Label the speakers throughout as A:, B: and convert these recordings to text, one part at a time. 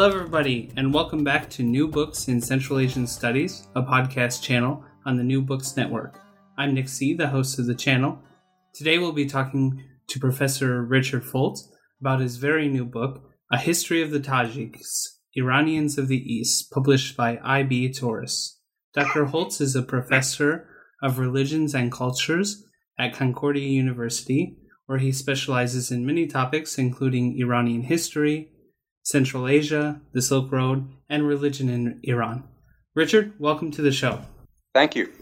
A: Hello, everybody, and welcome back to New Books in Central Asian Studies, a podcast channel on the New Books Network. I'm Nick C., the host of the channel. Today, we'll be talking to Professor Richard Foltz about his very new book, A History of the Tajiks Iranians of the East, published by I.B. Tauris. Dr. Foltz is a professor of religions and cultures at Concordia University, where he specializes in many topics, including Iranian history, Central Asia, the Silk Road, and religion in Iran. Richard, welcome to the show.
B: Thank you.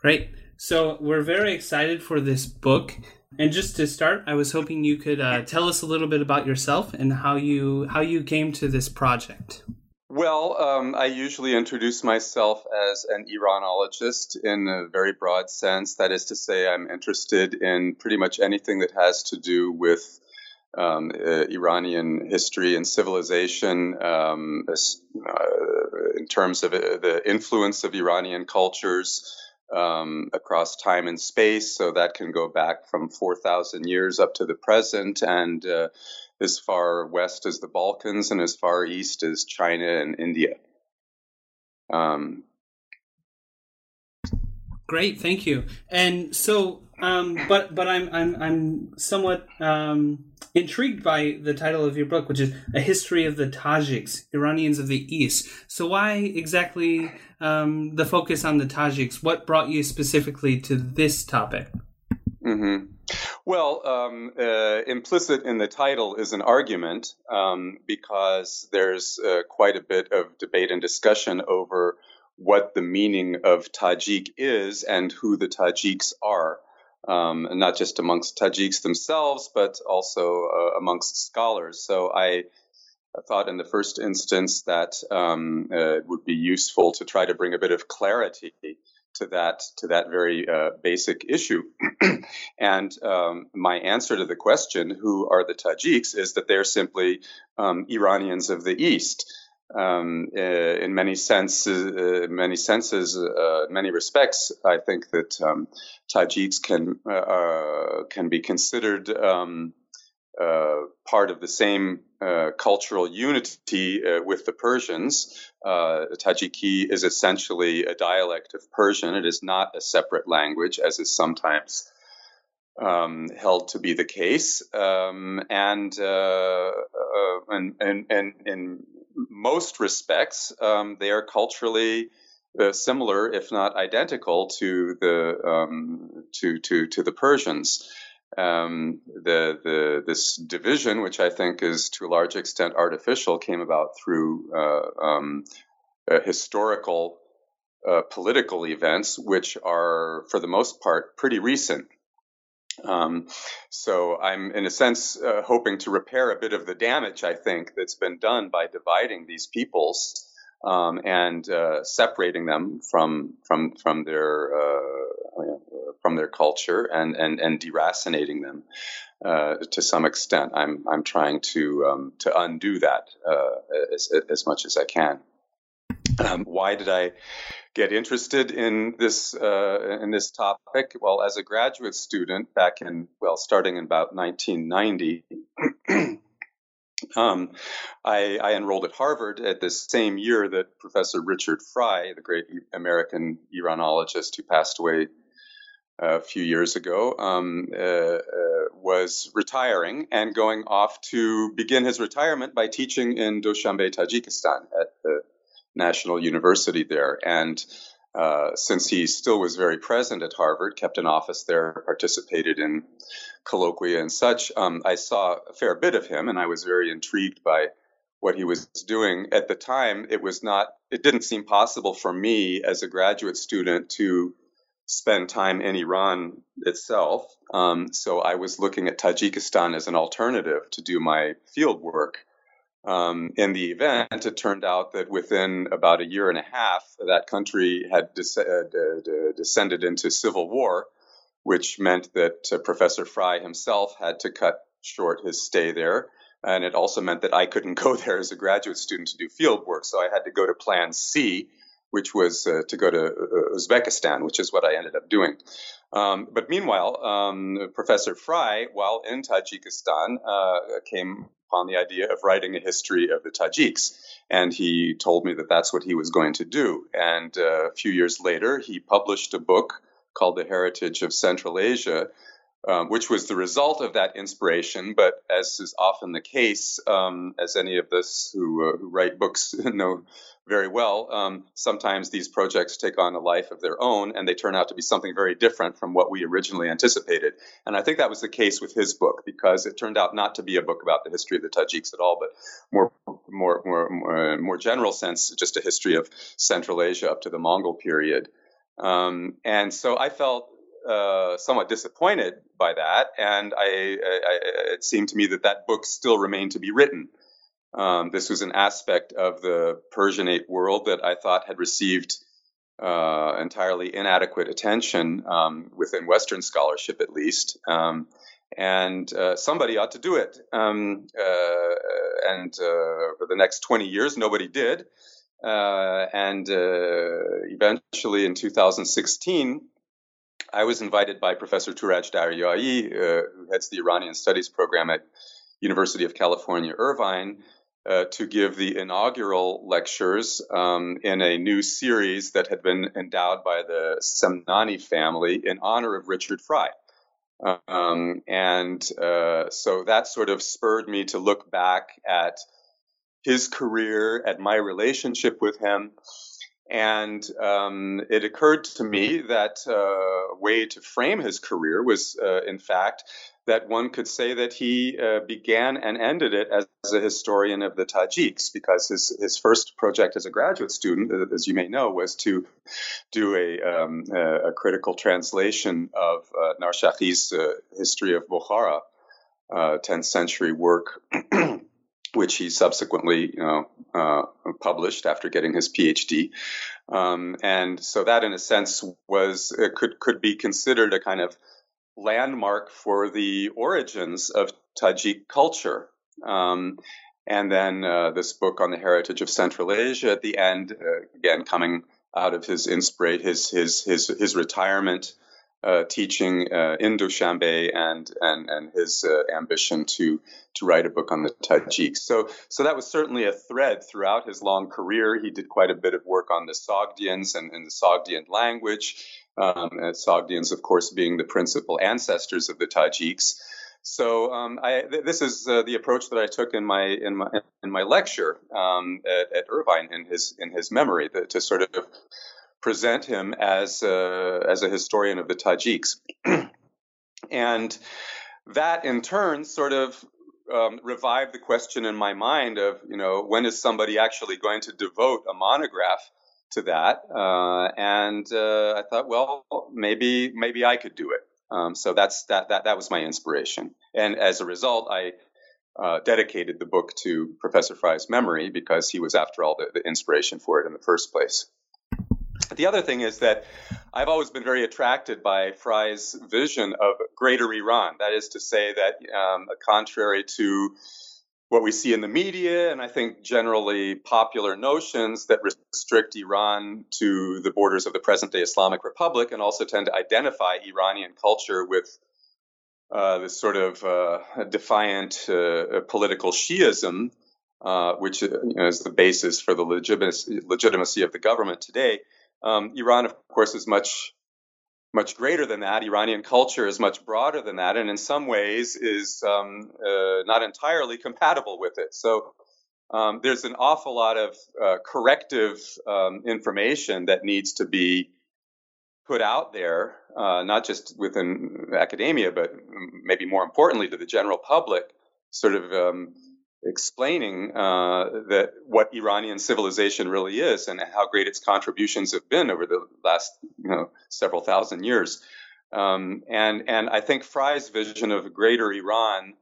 A: Great. So, we're very excited for this book. And just to start, I was hoping you could uh, tell us a little bit about yourself and how you how you came to this project.
B: Well, um, I usually introduce myself as an Iranologist in a very broad sense. That is to say, I'm interested in pretty much anything that has to do with um, uh, Iranian history and civilization um, uh, in terms of uh, the influence of Iranian cultures um, across time and space. So that can go back from 4,000 years up to the present and uh, as far west as the Balkans and as far east as China and India. Um,
A: Great, thank you. And so, um, but but I'm I'm I'm somewhat um, intrigued by the title of your book, which is A History of the Tajiks, Iranians of the East. So, why exactly um, the focus on the Tajiks? What brought you specifically to this topic?
B: Mm-hmm. Well, um, uh, implicit in the title is an argument um, because there's uh, quite a bit of debate and discussion over what the meaning of Tajik is and who the Tajiks are, um, and not just amongst Tajiks themselves, but also uh, amongst scholars. So I thought in the first instance that um, uh, it would be useful to try to bring a bit of clarity to that to that very uh, basic issue. and um, my answer to the question, "Who are the Tajiks?" is that they're simply um, Iranians of the East um, uh, in many senses, uh, many senses, uh, many respects, I think that um, Tajiks can can be considered um, part of the same cultural unity with the Persians. Tajiki is essentially a dialect of Persian. It is not a separate language, as is sometimes um, held to be the case, um, and, uh, uh, and, and and in most respects, um, they are culturally uh, similar, if not identical, to the um, to to to the Persians. Um, the the this division, which I think is to a large extent artificial, came about through uh, um, historical uh, political events, which are for the most part pretty recent. Um, so I'm, in a sense, uh, hoping to repair a bit of the damage I think that's been done by dividing these peoples um, and uh, separating them from from from their uh, from their culture and and and deracinating them uh, to some extent. I'm I'm trying to um, to undo that uh, as as much as I can. Um, why did I get interested in this uh, in this topic? Well, as a graduate student back in well, starting in about 1990. um, I, I, enrolled at Harvard at the same year that Professor Richard Frye, the great American Iranologist who passed away a few years ago, um, uh, uh, was retiring and going off to begin his retirement by teaching in Dushanbe, Tajikistan, at the National University there. And uh, since he still was very present at Harvard, kept an office there, participated in colloquia and such, um, I saw a fair bit of him, and I was very intrigued by what he was doing. At the time, it was not, it didn't seem possible for me as a graduate student to spend time in Iran itself. Um, so I was looking at Tajikistan as an alternative to do my field work. Um, in the event, it turned out that within about a year and a half, that country had des- uh, descended into civil war, which meant that uh, Professor Frye himself had to cut short his stay there. And it also meant that I couldn't go there as a graduate student to do field work. So I had to go to Plan C, which was uh, to go to uh, Uzbekistan, which is what I ended up doing. Um, but meanwhile, um, Professor Frye, while in Tajikistan, uh, came upon the idea of writing a history of the Tajiks. And he told me that that's what he was going to do. And uh, a few years later, he published a book called The Heritage of Central Asia, um, which was the result of that inspiration. But as is often the case, um, as any of us who, uh, who write books know very well, um, sometimes these projects take on a life of their own and they turn out to be something very different from what we originally anticipated. And I think that was the case with his book because it turned out not to be a book about the history of the Tajiks at all, but more, more, more, more, more general sense, just a history of Central Asia up to the Mongol period. Um, and so I felt uh, somewhat disappointed by that, and I, I, it seemed to me that that book still remained to be written. Um, this was an aspect of the Persianate world that I thought had received uh, entirely inadequate attention um, within Western scholarship, at least. Um, and uh, somebody ought to do it. Um, uh, and uh, for the next 20 years, nobody did. Uh, and uh, eventually, in 2016, I was invited by Professor Touraj Daryaee, who heads the Iranian Studies program at University of California, Irvine, uh, to give the inaugural lectures um, in a new series that had been endowed by the Semnani family in honor of Richard Frye. Um, and uh, so that sort of spurred me to look back at his career, at my relationship with him. And um, it occurred to me that uh, a way to frame his career was, uh, in fact, that one could say that he uh, began and ended it as, as, a historian of the Tajiks, because his, his first project as a graduate student, uh, as you may know, was to do a, um, a critical translation of uh, Narshahi's uh, History of Bukhara, 10th uh, century work. which he subsequently you know, uh, published after getting his PhD. Um, and so that, in a sense, was could could be considered a kind of landmark for the origins of Tajik culture. Um, and then uh, this book on the heritage of Central Asia at the end, uh, again coming out of his inspirate his his his his retirement, uh, teaching uh, in Dushanbe and and and his uh, ambition to to write a book on the Tajiks. So so that was certainly a thread throughout his long career. He did quite a bit of work on the Sogdians and, and the Sogdian language um, Sogdians, of course, being the principal ancestors of the Tajiks. So um, I, th- this is uh, the approach that I took in my in my in my lecture um, at, at, Irvine in his in his memory to sort of present him as uh, as a historian of the Tajiks, and that in turn sort of um, revived the question in my mind of you know when is somebody actually going to devote a monograph to that, uh, and uh, I thought, well, maybe maybe I could do it. Um, so that's that that that was my inspiration, and as a result, I uh, dedicated the book to Professor Frye's memory because he was, after all, the, the, inspiration for it in the first place. The other thing is that I've always been very attracted by Frye's vision of Greater Iran. That is to say that, um, contrary to what we see in the media, and I think generally popular notions that restrict Iran to the borders of the present day Islamic Republic and also tend to identify Iranian culture with uh, this sort of uh, defiant uh, political Shiism, uh, which uh, you know, is the basis for the legitimacy, legitimacy of the government today. Um, Iran, of course, is much much greater than that. Iranian culture is much broader than that, and in some ways is um, uh, not entirely compatible with it. So um, there's an awful lot of uh, corrective um, information that needs to be put out there, uh, not just within academia, but maybe more importantly to the general public, sort of um, explaining uh, that what Iranian civilization really is and how great its contributions have been over the last you know, several thousand years. Um, and and I think Frye's vision of a greater Iran,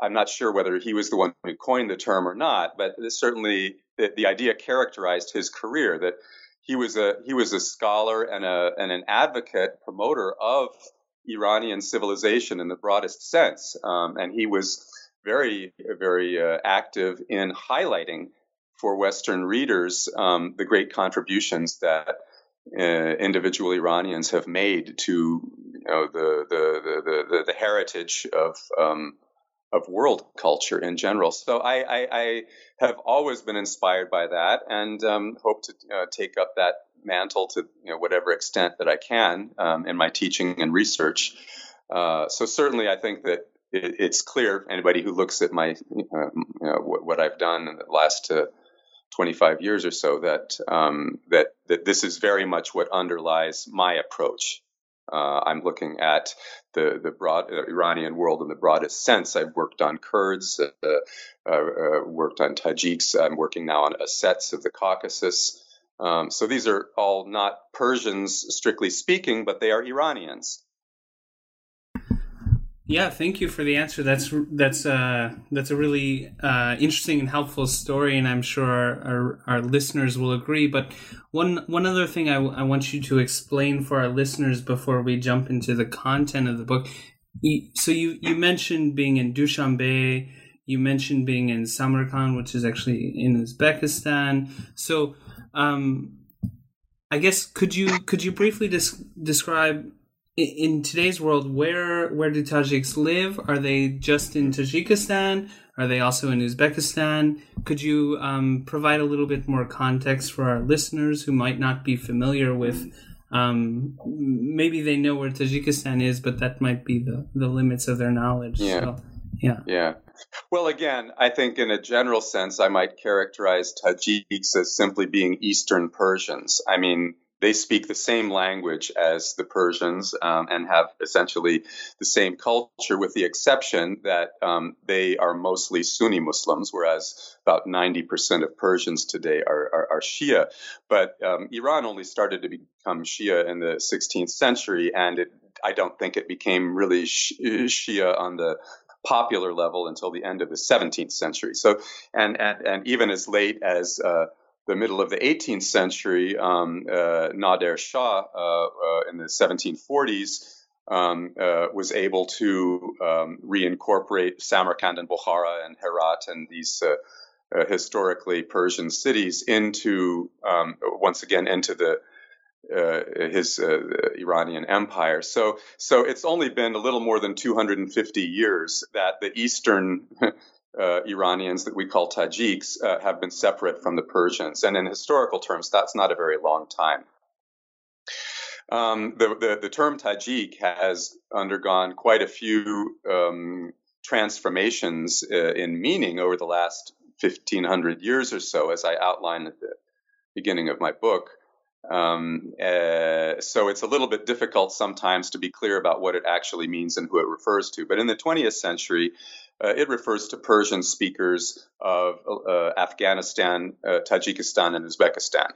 B: I'm not sure whether he was the one who coined the term or not, but certainly the, the idea characterized his career that he was a he was a scholar and a and an advocate promoter of Iranian civilization in the broadest sense, um, and he was very very uh, active in highlighting for Western readers um, the great contributions that uh, individual Iranians have made to you know, the, the, the, the, the heritage of um, of world culture in general. So I, I, I, have always been inspired by that and um, hope to uh, take up that mantle to you know, whatever extent that I can um, in my teaching and research. Uh, so certainly, I think that it, it's clear anybody who looks at my uh, you know, what, what, I've done in the last uh, 25 years or so that um, that that this is very much what underlies my approach. Uh, I'm looking at the the broad uh, Iranian world in the broadest sense. I've worked on Kurds, uh, uh, uh worked on Tajiks. I'm working now on Ossets of the Caucasus. Um, so these are all not Persians, strictly speaking, but they are Iranians.
A: Yeah, thank you for the answer. That's that's uh, that's a really uh, interesting and helpful story, and I'm sure our, our, our listeners will agree. But one one other thing I, w- I want you to explain for our listeners before we jump into the content of the book. So you you mentioned being in Dushanbe, you mentioned being in Samarkand, which is actually in Uzbekistan. So um, I guess could you could you briefly des- describe in today's world, where where do Tajiks live? Are they just in Tajikistan? Are they also in Uzbekistan? Could you um, provide a little bit more context for our listeners who might not be familiar with? Um, maybe they know where Tajikistan is, but that might be the, the limits of their knowledge.
B: Yeah. So, yeah. Yeah. Well, again, I think in a general sense, I might characterize Tajiks as simply being Eastern Persians. I mean, they speak the same language as the Persians um, and have essentially the same culture, with the exception that um, they are mostly Sunni Muslims, whereas about 90% of Persians today are, are, are Shia. But um, Iran only started to become Shia in the 16th century, and it, I don't think it became really Shia on the popular level until the end of the 17th century. So, and and, and even as late as uh, the middle of the 18th century, um, uh, Nader Shah uh, uh, in the 1740s um, uh, was able to um, reincorporate Samarkand and Bukhara and Herat and these uh, uh, historically Persian cities into um, once again into the his Iranian empire. So, so it's only been a little more than 250 years that the eastern uh, Iranians that we call Tajiks uh, have been separate from the Persians. And in historical terms, that's not a very long time. Um, the, the, the, term Tajik has undergone quite a few um, transformations uh, in meaning over the last 1500 years or so, as I outline at the beginning of my book. Um, uh, so it's a little bit difficult sometimes to be clear about what it actually means and who it refers to. But in the 20th century, uh, it refers to Persian speakers of uh, Afghanistan, uh, Tajikistan, and Uzbekistan.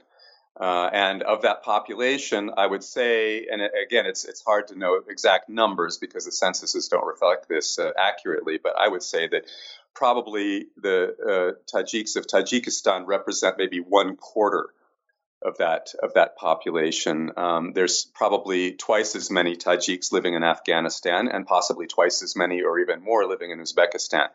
B: Uh, and of that population, I would say, and again, it's it's hard to know exact numbers because the censuses don't reflect this uh, accurately. But I would say that probably the uh, Tajiks of Tajikistan represent maybe one quarter of that of that population. Um, there's probably twice as many Tajiks living in Afghanistan, and possibly twice as many, or even more, living in Uzbekistan.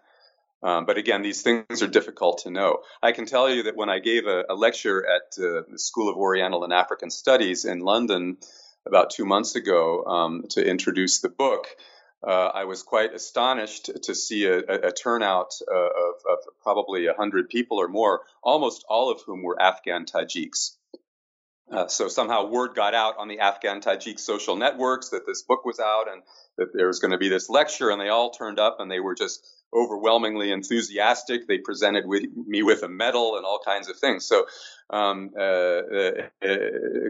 B: Um, but again, these things are difficult to know. I can tell you that when I gave a, a lecture at uh, the School of Oriental and African Studies in London about two months ago um, to introduce the book, uh, I was quite astonished to see a, a, turnout uh, of, of, probably 100 people or more, almost all of whom were Afghan Tajiks. Uh, so somehow word got out on the Afghan Tajik social networks that this book was out and that there was going to be this lecture, and they all turned up and they were just overwhelmingly enthusiastic. They presented with, me with a medal and all kinds of things. So um, uh, uh, uh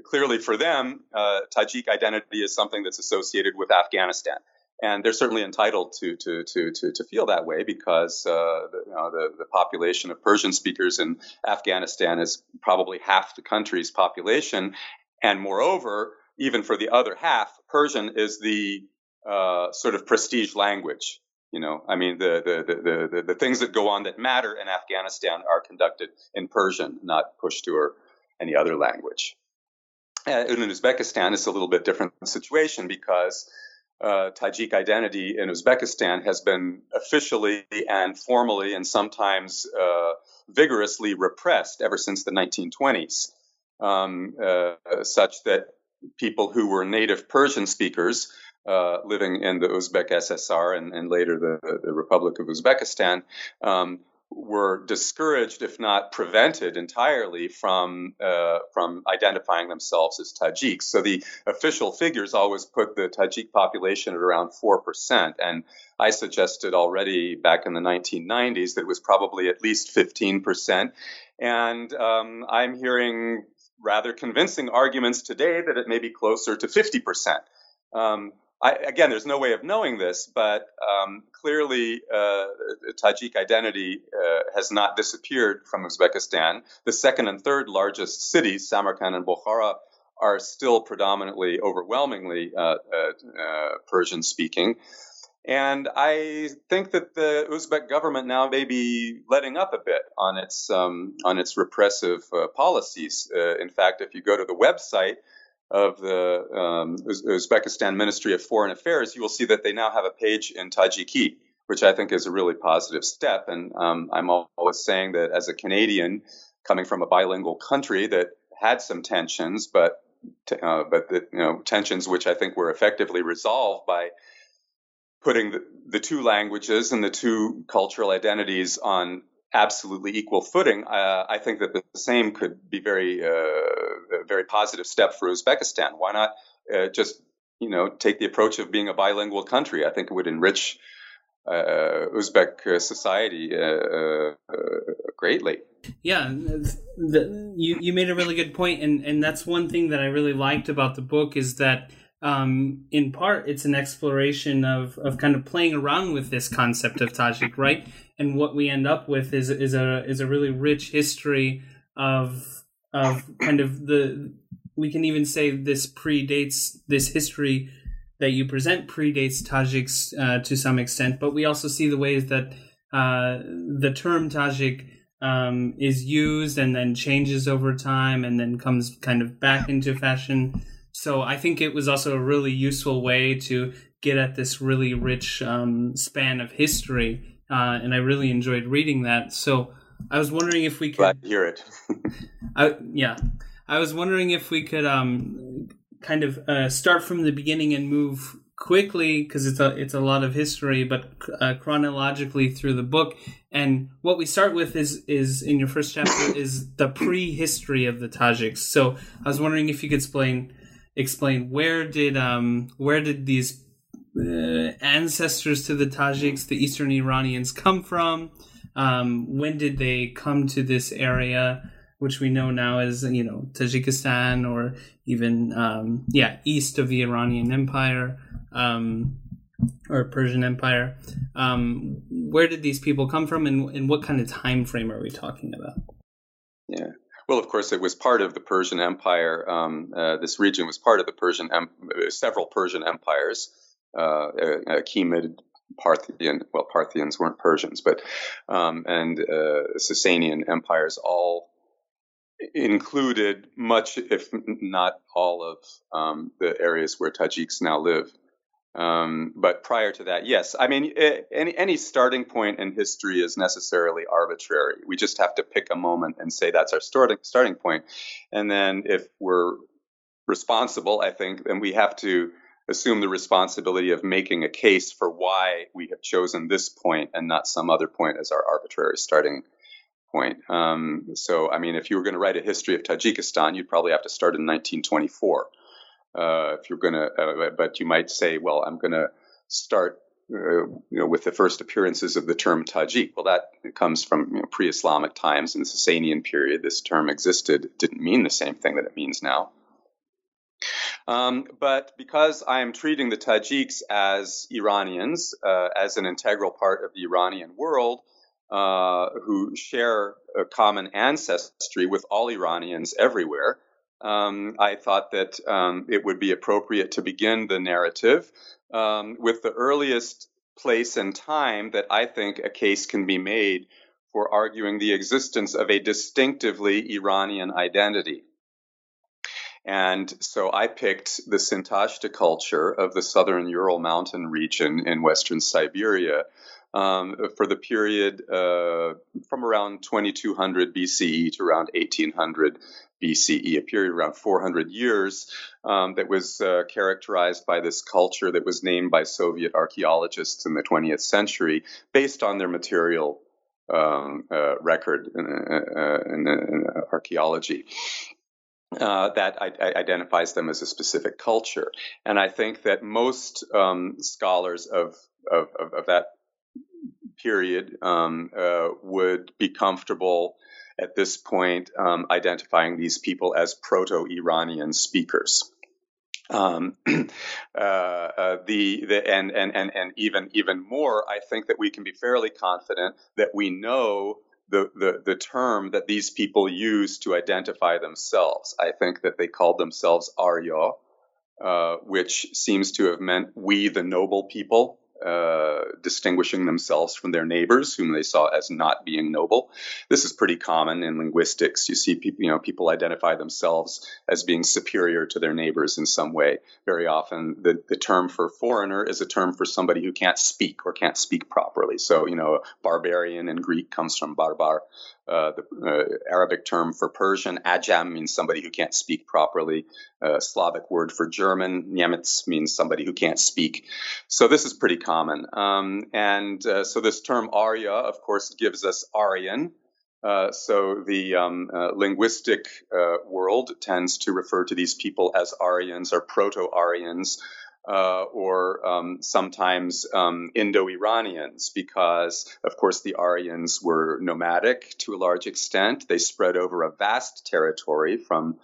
B: clearly, for them, uh, Tajik identity is something that's associated with Afghanistan. And they're certainly entitled to to to to, to feel that way because uh, the, you know, the, the population of Persian speakers in Afghanistan is probably half the country's population, and moreover, even for the other half, Persian is the uh, sort of prestige language. You know, I mean, the, the, the, the, the things that go on that matter in Afghanistan are conducted in Persian, not Pashto or any other language. Uh, in Uzbekistan, it's a little bit different situation because uh, Tajik identity in Uzbekistan has been officially and formally and sometimes uh, vigorously repressed ever since the 1920s, um, uh, such that people who were native Persian speakers uh, living in the Uzbek SSR and, and later the, the, Republic of Uzbekistan um, were discouraged, if not prevented entirely, from uh, from identifying themselves as Tajiks. So the official figures always put the Tajik population at around four percent, and I suggested already back in the 1990s that it was probably at least 15 percent. And um, I'm hearing rather convincing arguments today that it may be closer to 50 percent. Um, I, again, there's no way of knowing this, but um, clearly, uh, Tajik identity uh, has not disappeared from Uzbekistan. The second and third largest cities, Samarkand and Bukhara, are still predominantly, overwhelmingly uh, uh, uh Persian speaking. And I think that the Uzbek government now may be letting up a bit on its um, on its repressive uh, policies. in fact, if you go to the website of the um, Uzbekistan Ministry of Foreign Affairs, you will see that they now have a page in Tajiki, which I think is a really positive step. And um, I'm always saying that as a Canadian coming from a bilingual country that had some tensions, but uh, but the, you know tensions which I think were effectively resolved by putting the, the two languages and the two cultural identities on absolutely equal footing, uh, I think that the same could be very uh, a very positive step for Uzbekistan. Why not uh, just you know take the approach of being a bilingual country? I think it would enrich uh, Uzbek society uh, uh, greatly.
A: Yeah, the, you you made a really good point, and and that's one thing that I really liked about the book is that um, in part, it's an exploration of, of kind of playing around with this concept of Tajik, right? And what we end up with is is a is a really rich history of of kind of the we can even say this predates this history that you present predates Tajiks uh, to some extent, but we also see the ways that uh, the term Tajik um, is used and then changes over time and then comes kind of back into fashion. So I think it was also a really useful way to get at this really rich um, span of history, uh, and I really enjoyed reading that. So I was wondering if we could
B: Glad to hear it.
A: I, yeah, I was wondering if we could um, kind of uh, start from the beginning and move quickly because it's a it's a lot of history, but uh, chronologically through the book. And what we start with is is in your first chapter is the prehistory of the Tajiks. So I was wondering if you could explain explain where did um where did these uh, ancestors to the Tajiks, the Eastern Iranians, come from? Um, when did they come to this area, which we know now as you know Tajikistan or even um, yeah east of the Iranian Empire um, or Persian Empire? Um, where did these people come from, and, and what kind of time frame are we talking about?
B: Yeah. Well, of course, it was part of the Persian Empire. Um, uh, this region was part of the Persian, em- several Persian empires, uh, Achaemenid, Parthian. Well, Parthians weren't Persians, but um, and uh, Sasanian empires all included much, if not all, of um, the areas where Tajiks now live. Um, but prior to that, yes. I mean, any, any starting point in history is necessarily arbitrary. We just have to pick a moment and say that's our starting starting. And then if we're responsible, I think, then we have to assume the responsibility of making a case for why we have chosen this point and not some other point as our arbitrary starting point. Um, so, I mean, if you were going to write a history of Tajikistan, you'd probably have to start in 1924 uh, if you're going to, uh, but you might say, well, I'm going to start uh, you know, with the first appearances of the term Tajik. Well, that comes from you know, pre-Islamic times in the Sasanian period. This term existed, didn't mean the same thing that it means now. Um, but because I am treating the Tajiks as Iranians, uh, as an integral part of the Iranian world, uh, who share a common ancestry with all Iranians everywhere, um, I thought that um, it would be appropriate to begin the narrative um, with the earliest place and time that I think a case can be made for arguing the existence of a distinctively Iranian identity. And so I picked the Sintashta culture of the southern Ural Mountain region in western Siberia um, for the period uh, from around 2200 BCE to around 1800 BCE, a period around 400 years um, that was uh, characterized by this culture that was named by Soviet archaeologists in the 20th century based on their material um, uh, record in, uh, in, in archaeology. Uh, that I, identifies them as a specific culture. And I think that most um, scholars of, of, of, of, that period um, uh, would be comfortable at this point um, identifying these people as proto Iranian speakers. Um, uh, uh, the, the and, and and and even even more, I think that we can be fairly confident that we know the, the, the term that these people use to identify themselves. I think that they called themselves Arya, uh, which seems to have meant we, the noble people uh, distinguishing themselves from their neighbors, whom they saw as not being noble. This is pretty common in linguistics. You see, people, you know, people identify themselves as being superior to their neighbors in some way. Very often, the, the term for foreigner is a term for somebody who can't speak or can't speak properly. So, you know, barbarian in Greek comes from barbar, uh, the uh, Arabic term for Persian. Ajam means somebody who can't speak properly. Uh, Slavic word for German. Niemitz means somebody who can't speak. So this is pretty common. Um, and uh, so this term Arya, of course, gives us Aryan. Uh, so the um, linguistic world tends to refer to these people as Aryans or Proto-Aryans uh, or um, sometimes um, Indo Iranians, because, of course, the Aryans were nomadic to a large extent. They spread over a vast territory from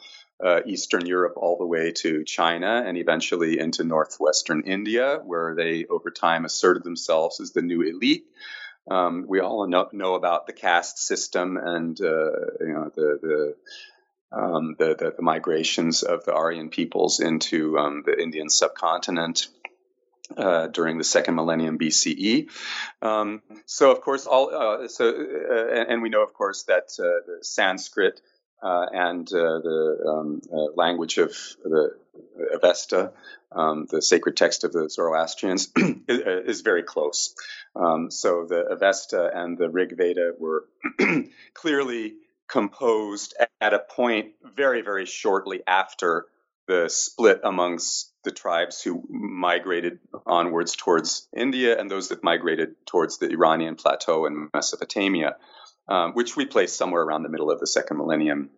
B: uh, Eastern Europe all the way to China and eventually into northwestern India, where they over time asserted themselves as the new elite. Um, we all know, know, about the caste system and uh, you know the, the um, the, the, the, migrations of the Aryan peoples into um, the Indian subcontinent. Uh, during the second millennium BCE, um, so of course, all uh, so, uh, and we know, of course, that uh, Sanskrit uh, and uh, the um, language of the Avesta, um, the sacred text of the Zoroastrians, is, very close. Um, so the Avesta and the Rig Veda were clearly composed at a point very, very shortly after the split amongst the tribes who migrated onwards towards India and those that migrated towards the Iranian plateau and Mesopotamia, um, which we place somewhere around the middle of the second millennium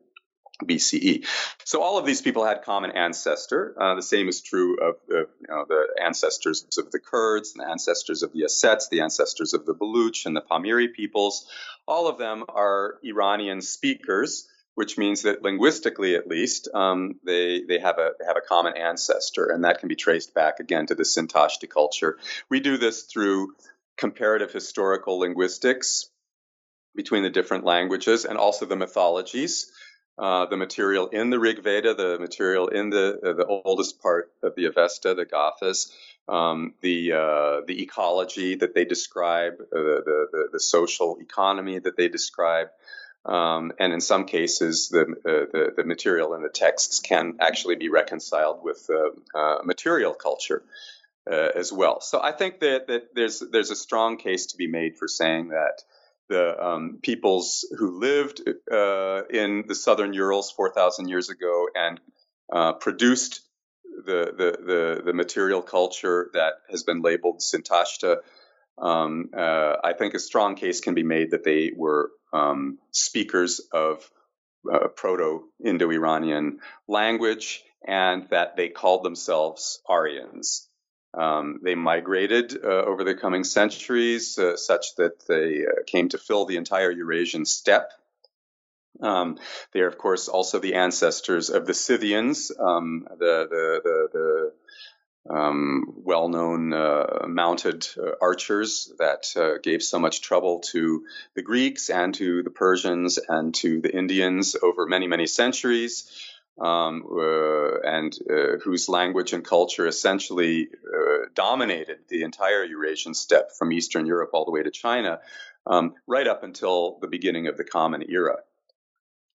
B: BCE. So all of these people had common ancestor. Uh, the same is true of the, you know, the, ancestors of the Kurds, the ancestors of the Ossets, the ancestors of the Baluch and the Pamiri peoples. All of them are Iranian speakers, which means that linguistically, at least, um, they they have a they have a common ancestor, and that can be traced back again to the Sintashta culture. We do this through comparative historical linguistics between the different languages and also the mythologies uh, the material in the Rig Veda, the material in the uh, the oldest part of the Avesta, the Gathas, um, the uh, the ecology that they describe, uh, the, the, the social economy that they describe, um, and in some cases, the, uh, the, the material in the texts can actually be reconciled with material culture. as well, so I think that, that there's there's a strong case to be made for saying that the um, peoples who lived uh, in the southern Urals 4,000 years ago and uh, produced the, the, the, the, material culture that has been labeled Sintashta. Um, uh, I think a strong case can be made that they were um, speakers of uh, Proto Indo Iranian language and that they called themselves Aryans. Um, they migrated uh, over the coming centuries uh, such that they uh, came to fill the entire Eurasian steppe Um, they are, of course, also the ancestors of the Scythians, um, the, the, the, the um, well known uh, mounted uh, archers that uh, gave so much trouble to the Greeks and to the Persians and to the Indians over many, many centuries. Um, uh, and uh, whose language and culture essentially uh, dominated the entire Eurasian steppe from Eastern Europe all the way to China, um, right up until the beginning of the Common Era.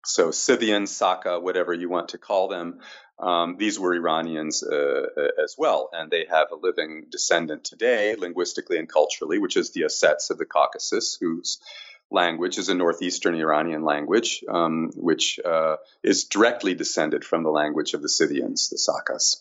B: So Scythian, Saka, whatever you want to call them, um, these were Iranians uh, uh, as well, and they have a living descendant today, linguistically and culturally, which is the Ossets of the Caucasus, whose language is a northeastern Iranian language, um, which uh, is directly descended from the language of the Scythians, the Sakas.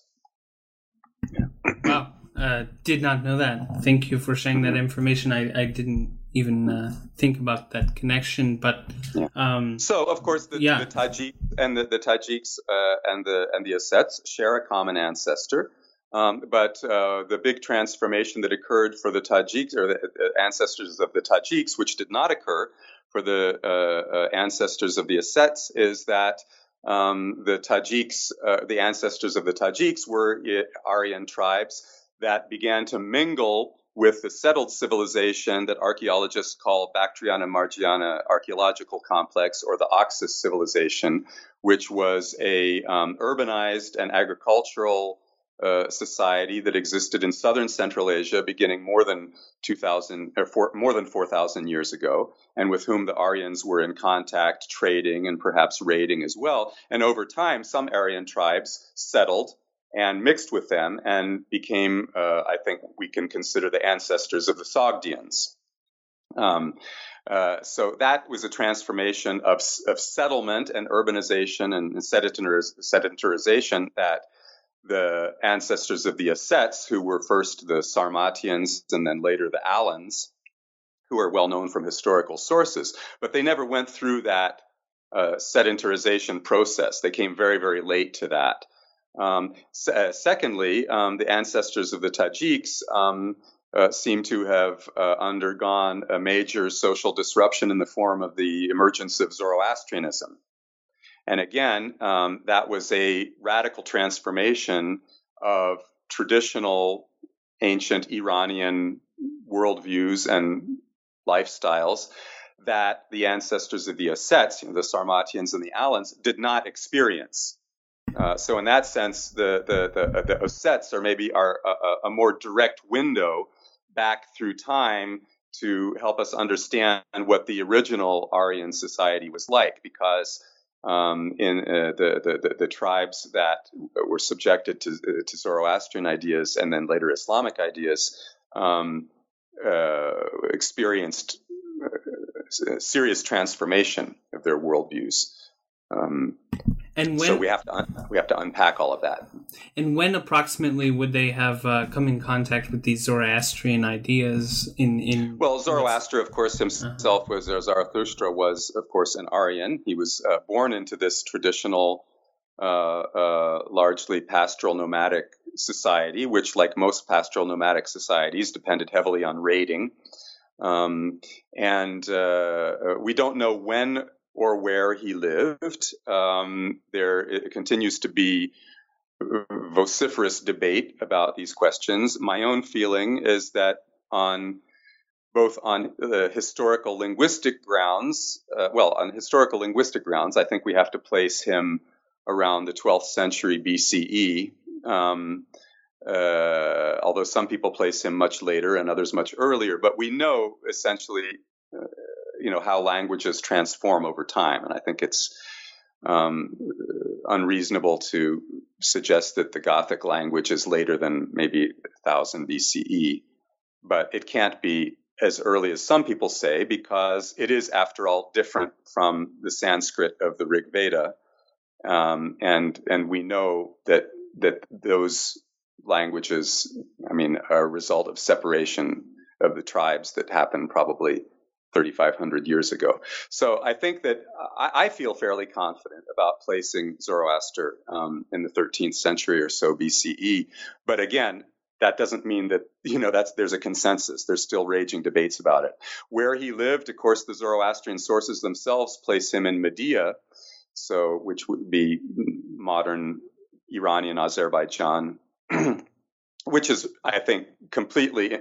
A: Yeah. Wow, uh, did not know that. Thank you for sharing that information. I, I didn't even uh, think about that connection. But
B: yeah. um, so, of course, the, yeah. the Tajik and the, the Tajiks uh, and the and the Ossets share a common ancestor. Um, but uh, the big transformation that occurred for the Tajiks or the, ancestors of the Tajiks, which did not occur for the uh, uh, ancestors of the Ossets, is that um, the Tajiks, uh, the ancestors of the Tajiks, were Aryan tribes that began to mingle with the settled civilization that archaeologists call Bactriana Margiana archaeological complex or the Oxus civilization, which was a um, urbanized and agricultural uh, society that existed in southern Central Asia beginning more than 2000 or four, more than 4,000 years ago, and with whom the Aryans were in contact, trading, and perhaps raiding as well. And over time, some Aryan tribes settled and mixed with them and became, uh, I think we can consider the ancestors of the Sogdians. Um, uh, so that was a transformation of, of settlement and urbanization and sedentarization that the ancestors of the Ossets, who were first the Sarmatians and then later the Alans, who are well known from historical sources, but they never went through that uh, sedentarization process. They came very, very late to that. Um, uh, secondly, um, the ancestors of the Tajiks um, uh, seem to have uh, undergone a major social disruption in the form of the emergence of Zoroastrianism. And again, um, that was a radical transformation of traditional ancient Iranian worldviews and lifestyles that the ancestors of the Ossets, you know, the Sarmatians and the Alans, did not experience. Uh, so in that sense, the the the, the Ossets are maybe are a, a, more direct window back through time to help us understand what the original Aryan society was like, because um, in uh, the, the, the tribes that were subjected to, uh, to Zoroastrian ideas and then later Islamic ideas um, uh, experienced uh, serious transformation of their worldviews. Um, and when, so we have to un- we have to unpack all of that.
A: And when approximately would they have uh, come in contact with these Zoroastrian ideas? In in
B: well, Zoroaster, of course, himself uh-huh. was Zarathustra was, of course, an Aryan. He was uh, born into this traditional, uh, uh, largely pastoral nomadic society, which, like most pastoral nomadic societies, depended heavily on raiding. Um, and uh, we don't know when or where he lived. Um, there continues to be vociferous debate about these questions. My own feeling is that on both on uh, historical linguistic grounds, uh, well, on historical linguistic grounds, I think we have to place him around the 12th century BCE. Um, uh, although some people place him much later and others much earlier, but we know essentially uh, you know how languages transform over time, and I think it's um, unreasonable to suggest that the Gathic language is later than maybe 1000 BCE, but it can't be as early as some people say because it is, after all, different from the Sanskrit of the Rig Veda, um, and and we know that that those languages, I mean, are a result of separation of the tribes that happened probably 3,500 years ago. So I think that I, I, feel fairly confident about placing Zoroaster um, in the 13th century or so BCE. But again, that doesn't mean that you know that's there's a consensus. There's still raging debates about it. Where he lived, of course, the Zoroastrian sources themselves place him in Media, so which would be modern Iranian Azerbaijan, which is, I think, completely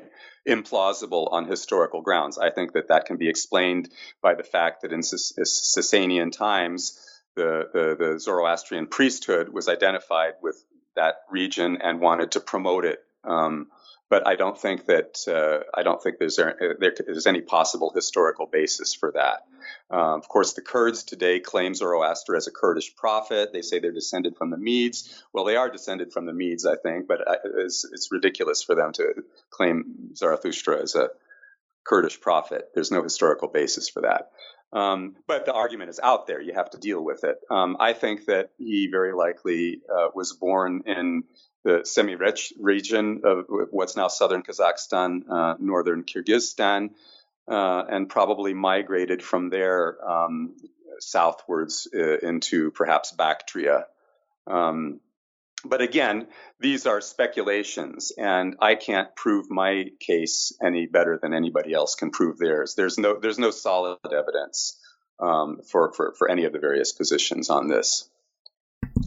B: implausible on historical grounds. I think that that can be explained by the fact that in Sasanian times, the, the, the Zoroastrian priesthood was identified with that region and wanted to promote it. Um, but I don't think that uh, I don't think there's there's any possible historical basis for that. Um, of course, the Kurds today claim Zoroaster as a Kurdish prophet. They say they're descended from the Medes. Well, they are descended from the Medes, I think, but it's, it's ridiculous for them to claim Zarathustra as a Kurdish prophet. There's no historical basis for that. Um, but the argument is out there. You have to deal with it. Um, I think that he very likely uh, was born in the Semirech region of what's now southern Kazakhstan, uh, northern Kyrgyzstan, uh, and probably migrated from there um, southwards uh, into perhaps Bactria. Um, but again, these are speculations, and I can't prove my case any better than anybody else can prove theirs. There's no there's no solid evidence um, for, for for any of the various positions on this.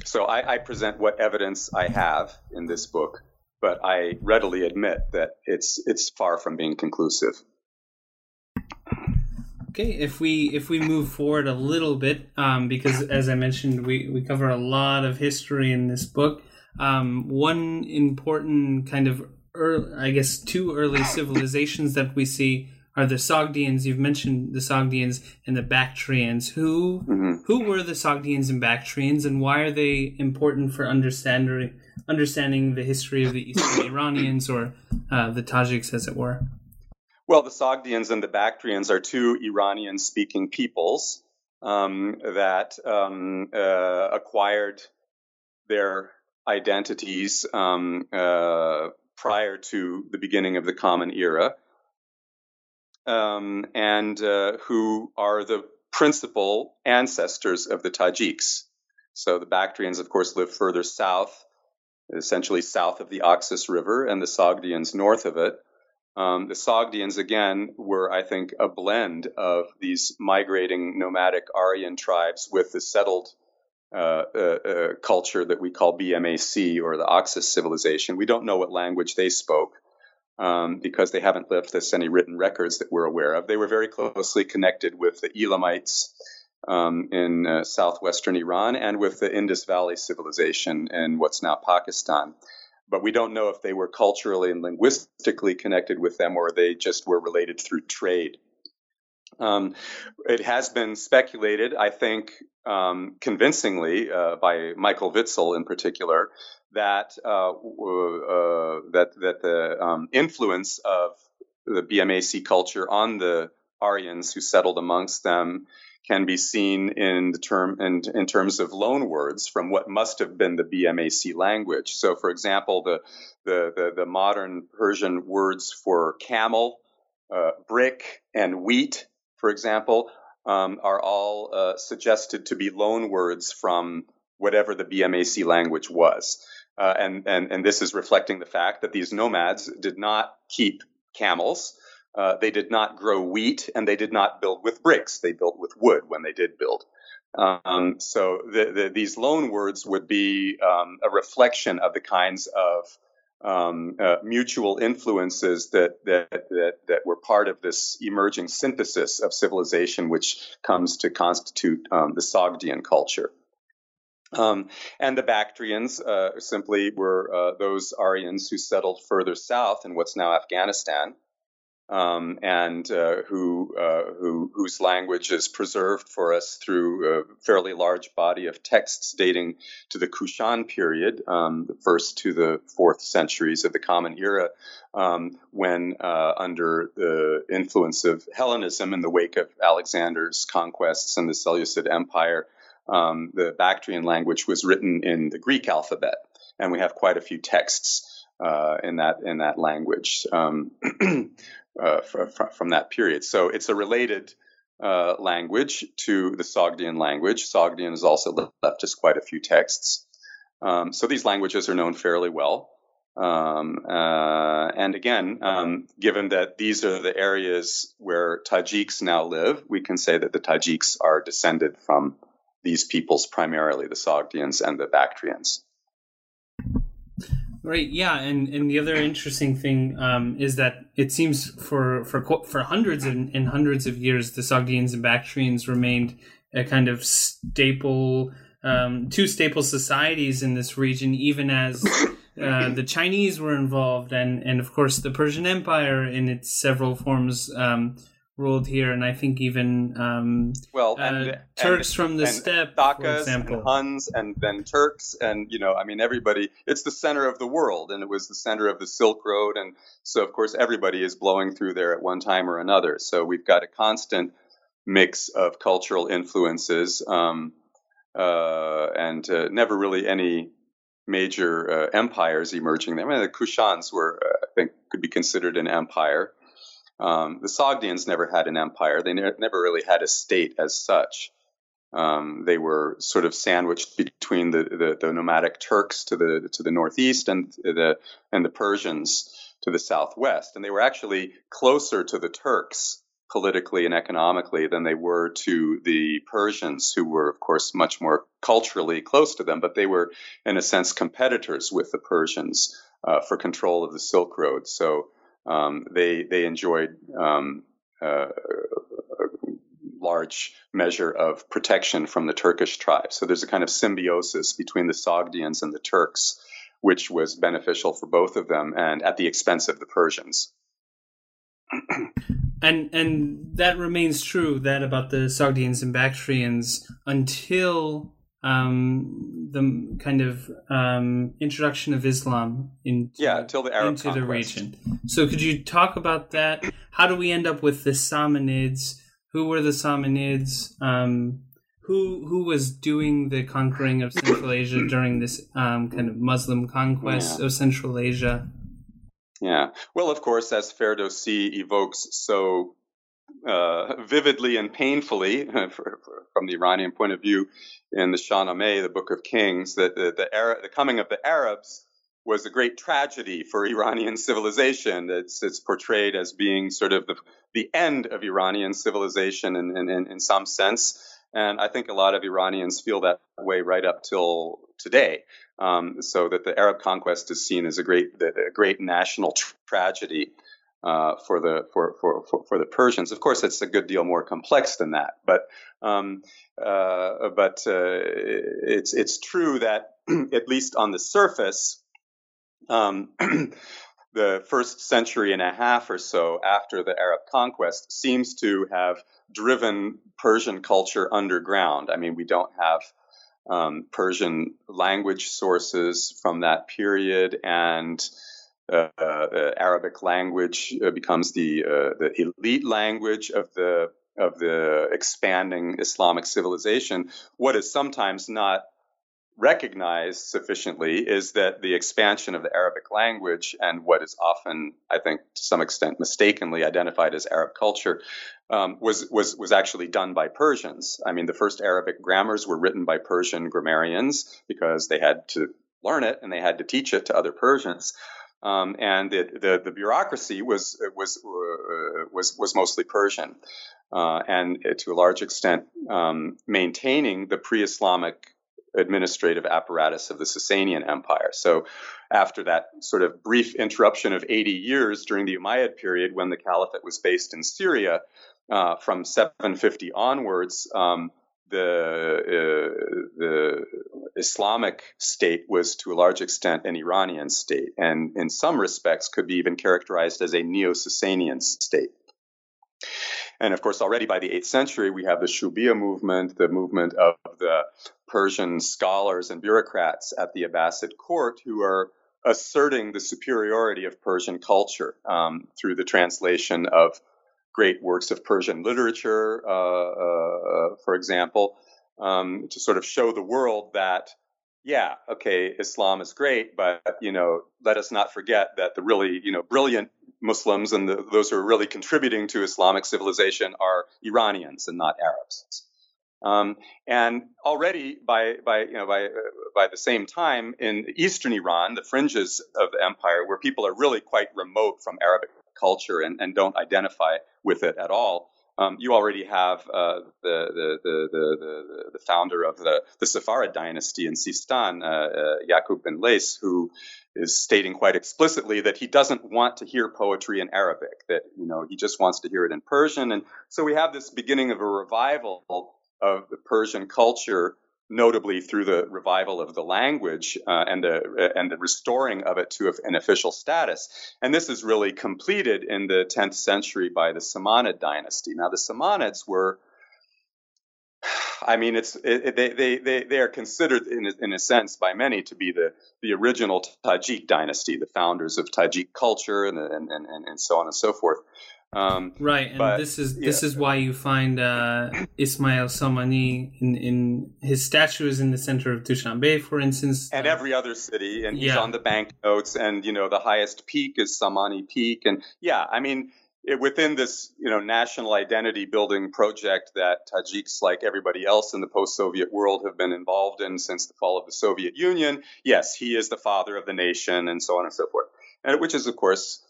B: So I, I present what evidence I have in this book, but I readily admit that it's it's far from being conclusive.
A: Okay, if we if we move forward a little bit, um, because as I mentioned, we, we cover a lot of history in this book. Um, one important kind of, early, I guess, two early civilizations that we see are the Sogdians. You've mentioned the Sogdians and the Bactrians. Who mm-hmm. who were the Sogdians and Bactrians, and why are they important for understanding understanding the history of the Eastern Iranians or uh, the Tajiks, as it were?
B: Well, the Sogdians and the Bactrians are two Iranian-speaking peoples um, that um, uh, acquired their identities um, uh, prior to the beginning of the Common Era um, and uh, who are the principal ancestors of the Tajiks. So the Bactrians, of course, live further south, essentially south of the Oxus River, and the Sogdians north of it. Um, the Sogdians, again, were, I think, a blend of these migrating nomadic Aryan tribes with the settled uh, uh, uh, culture that we call BMAC or the Oxus civilization. We don't know what language they spoke um, because they haven't left us any written records that we're aware of. They were very closely connected with the Elamites um, in uh, southwestern Iran and with the Indus Valley civilization in what's now Pakistan. But we don't know if they were culturally and linguistically connected with them or they just were related through trade. Um, it has been speculated, I think, um, convincingly uh, by Michael Witzel in particular, that uh, uh, that that the um, influence of the BMAC culture on the Aryans who settled amongst them can be seen in the term in, in terms of loan words from what must have been the BMAC language. So, for example, the the the, the modern Persian words for camel, uh, brick, and wheat, for example, um, are all uh, suggested to be loan words from whatever the BMAC language was. Uh, and, and, and this is reflecting the fact that these nomads did not keep camels. Uh, they did not grow wheat and they did not build with bricks. They built with wood when they did build. Um, so the, the, these loan words would be um, a reflection of the kinds of um, uh, mutual influences that, that, that that were part of this emerging synthesis of civilization, which comes to constitute um, the Sogdian culture. Um, and the Bactrians uh, simply were uh, those Aryans who settled further south in what's now Afghanistan, um, and uh, who, uh, who, whose language is preserved for us through a fairly large body of texts dating to the Kushan period, um, the first to the fourth centuries of the Common Era, um, when uh, under the influence of Hellenism in the wake of Alexander's conquests and the Seleucid Empire um, the Bactrian language was written in the Greek alphabet, and we have quite a few texts uh, in that in that language um, uh, from that period. So it's a related uh, language to the Sogdian language. Sogdian has also left us quite a few texts. Um, so these languages are known fairly well. Um, uh, and again, um, given that these are the areas where Tajiks now live, we can say that the Tajiks are descended from these peoples primarily, the Sogdians and the Bactrians.
A: Right. Yeah, and and the other interesting thing um, is that it seems for for for hundreds and, and hundreds of years, the Sogdians and Bactrians remained a kind of staple, um, two staple societies in this region, even as uh, the Chinese were involved, and and of course the Persian Empire in its several forms um, ruled here, and I think even um,
B: well,
A: uh,
B: and,
A: Turks
B: and,
A: from the
B: and
A: steppe, example.
B: and Huns, and then Turks, and you know, I mean, everybody. It's the center of the world, and it was the center of the Silk Road, and so of course everybody is blowing through there at one time or another. So we've got a constant mix of cultural influences, um, uh, and uh, never really any major uh, empires emerging there. I mean, the Kushans were, uh, I think, could be considered an empire. Um, the Sogdians never had an empire. They ne- never really had a state as such. Um, they were sort of sandwiched between the, the, the, nomadic Turks to the to the northeast and the and the Persians to the southwest, and they were actually closer to the Turks politically and economically than they were to the Persians, who were, of course, much more culturally close to them, but they were, in a sense, competitors with the Persians uh, for control of the Silk Road. So um, they they enjoyed um, uh, a large measure of protection from the Turkish tribes. So there's a kind of symbiosis between the Sogdians and the Turks, which was beneficial for both of them, and at the expense of the Persians.
A: and and that remains true that about the Sogdians and Bactrians until um, the kind of um, introduction of Islam into
B: yeah until the Arab
A: into
B: conquest.
A: the region. So could you talk about that? How do we end up with the Samanids? Who were the Samanids? Um, who who was doing the conquering of Central Asia during this um, kind of Muslim conquest
B: Yeah.
A: of Central Asia?
B: Yeah. Well, of course, as Ferdowsi evokes so uh, vividly and painfully for, for, from the Iranian point of view in the Shahnameh, the Book of Kings, that the, the, Arab, the coming of the Arabs was a great tragedy for Iranian civilization. It's, it's portrayed as being sort of the, the end of Iranian civilization in, in, in, in some sense. And I think a lot of Iranians feel that way right up till today. Um, so that the Arab conquest is seen as a great, a great national tr- tragedy uh, for the for, for, for, for, the Persians. Of course, it's a good deal more complex than that, but um, uh, but uh, it's it's true that at least on the surface, um, the first century and a half or so after the Arab conquest seems to have driven Persian culture underground. I mean, we don't have um, Persian language sources from that period, and Arabic language uh, becomes the uh, the elite language of the of the expanding Islamic civilization. What is sometimes not recognized sufficiently is that the expansion of the Arabic language and what is often, I think, to some extent mistakenly identified as Arab culture um, was, was, was actually done by Persians. I mean, the first Arabic grammars were written by Persian grammarians because they had to learn it and they had to teach it to other Persians. Um, and the, the, the bureaucracy was was uh, was was mostly Persian, uh, and to a large extent um, maintaining the pre-Islamic administrative apparatus of the Sasanian Empire. So, after that sort of brief interruption of 80 years during the Umayyad period, when the caliphate was based in Syria, uh, from 750 onwards, um, the uh, the Islamic state was to a large extent an Iranian state, and in some respects could be even characterized as a Neo-Sasanian state. And of course, already by the 8th century, we have the Shu'ubiyya movement, the movement of the Persian scholars and bureaucrats at the Abbasid court who are asserting the superiority of Persian culture um, through the translation of great works of Persian literature, uh, uh, for example, um, to sort of show the world that, yeah, okay, Islam is great, but you know, let us not forget that the really, you know, brilliant Muslims and the, those who are really contributing to Islamic civilization are Iranians and not Arabs. Um, and already by by you know by uh, by the same time in eastern Iran, the fringes of the empire, where people are really quite remote from Arabic culture and, and don't identify with it at all, um, you already have uh, the, the, the, the, founder of the, the Saffarid dynasty in Sistan, uh, uh, Yaqub bin Lays, who is stating quite explicitly that he doesn't want to hear poetry in Arabic, that you know he just wants to hear it in Persian. And so we have this beginning of a revival of the Persian culture notably through the revival of the language uh, and the uh, and the restoring of it to an official status. And this is really completed in the 10th century by the Samanid dynasty. Now, the Samanids were I mean, it's it, they, they, they, they are considered in a, in a sense by many to be the, the original Tajik dynasty, the founders of Tajik culture and, and, and, and so on and so forth.
A: Um, right, and but, this is this is why you find uh, Ismail Samani in, in his statue is in the center of Dushanbe, for instance,
B: and every other city, and he's on the banknotes, and you know the highest peak is Samani Peak, and yeah, I mean it, within this you know national identity building project that Tajiks, like everybody else in the post-Soviet world, have been involved in since the fall of the Soviet Union. Yes, he is the father of the nation, and so on and so forth, and which is of course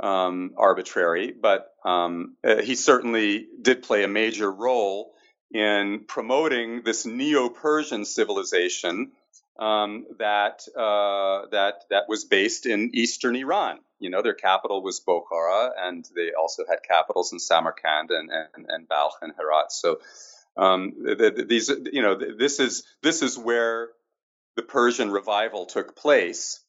B: um, arbitrary, but um, uh, he certainly did play a major role in promoting this Neo-Persian civilization um, that uh, that that was based in eastern Iran. You know, their capital was Bokhara, and they also had capitals in Samarkand and and, and Balkh and Herat. So um, the, the, these, you know, this is this is where the Persian revival took place.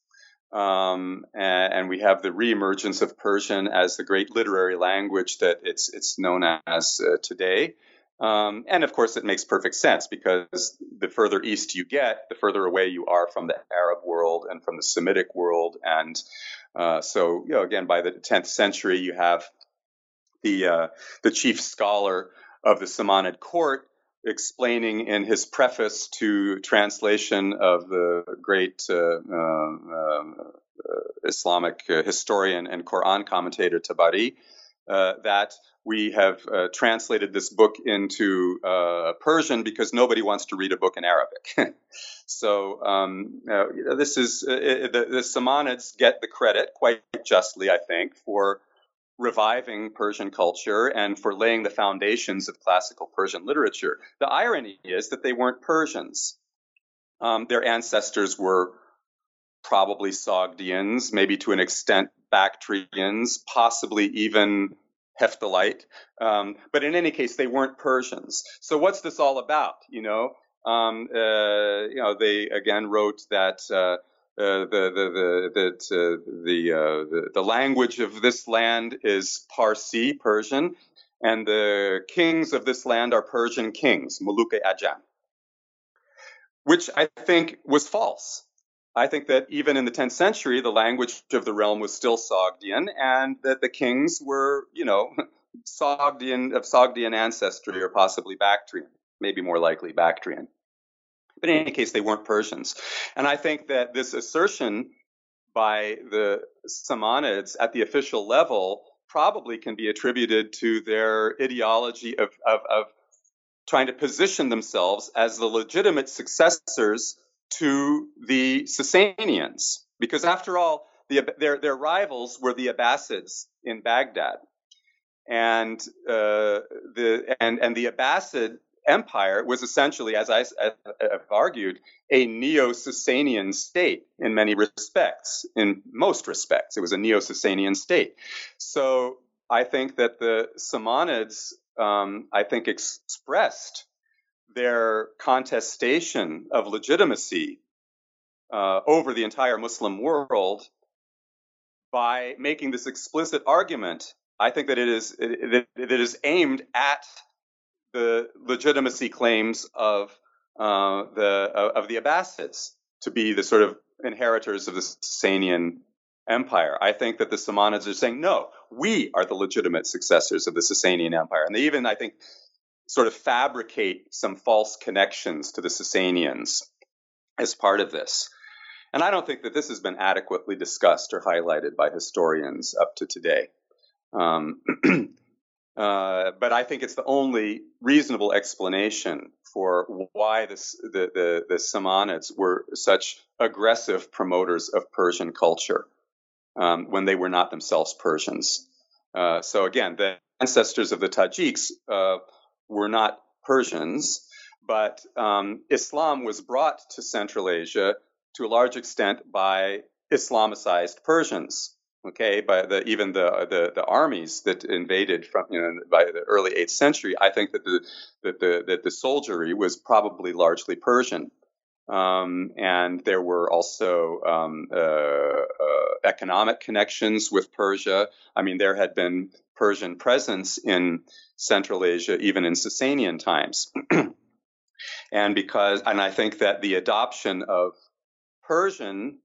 B: Um, and, and, we have the reemergence of Persian as the great literary language that it's it's known as uh, today. Um, and of course, it makes perfect sense because the further east you get, the further away you are from the Arab world and from the Semitic world. And uh, so, you know, again, by the 10th century, you have the uh, the chief scholar of the Samanid court explaining in his preface to translation of the great uh, uh, uh Islamic historian and Quran commentator Tabari uh, that we have uh, translated this book into Persian because nobody wants to read a book in Arabic. so um, this is the, the Samanids get the credit quite justly, I think, for reviving Persian culture and for laying the foundations of classical Persian literature. The irony is that they weren't Persians. Um, their ancestors were probably Sogdians, maybe to an extent Bactrians, possibly even Hephthalite. Um, but in any case, they weren't Persians. So what's this all about? You know, um, uh, you know, they again wrote that uh, uh, the the the uh, the, uh, the, the language of this land is Parsi, Persian, and the kings of this land are Persian kings, Muluke Ajam, which I think was false. I think that even in the 10th century, the language of the realm was still Sogdian, and that the kings were, you know, Sogdian of Sogdian ancestry or possibly Bactrian, maybe more likely Bactrian. But in any case, they weren't Persians. And I think that this assertion by the Samanids at the official level probably can be attributed to their ideology of, of, of trying to position themselves as the legitimate successors to the Sasanians. Because after all, the, their, their rivals were the Abbasids in Baghdad. And, uh, the, and, and the Abbasid empire was essentially, as I have argued, a neo-Sasanian state in many respects. In most respects, it was a neo-Sasanian state. So I think that the Samanids, um, I think, expressed their contestation of legitimacy uh, over the entire Muslim world by making this explicit argument. I think that it is it, it is aimed at the legitimacy claims of uh, the uh, of the Abbasids to be the sort of inheritors of the Sasanian empire. I think that the Samanids are saying, no, we are the legitimate successors of the Sasanian empire. And they even, I think, sort of fabricate some false connections to the Sasanians as part of this. And I don't think that this has been adequately discussed or highlighted by historians up to today. Um, Uh, but I think it's the only reasonable explanation for why this, the, the, the Samanids were such aggressive promoters of Persian culture um, when they were not themselves Persians. Uh, so again, the ancestors of the Tajiks uh, were not Persians, but um, Islam was brought to Central Asia to a large extent by Islamicized Persians. Okay, by the even the, the the armies that invaded from you know by the early eighth century, I think that the that the that the soldiery was probably largely Persian. Um, and there were also um, uh, uh, economic connections with Persia. I mean, there had been Persian presence in Central Asia even in Sasanian times. and because, and I think that the adoption of Persian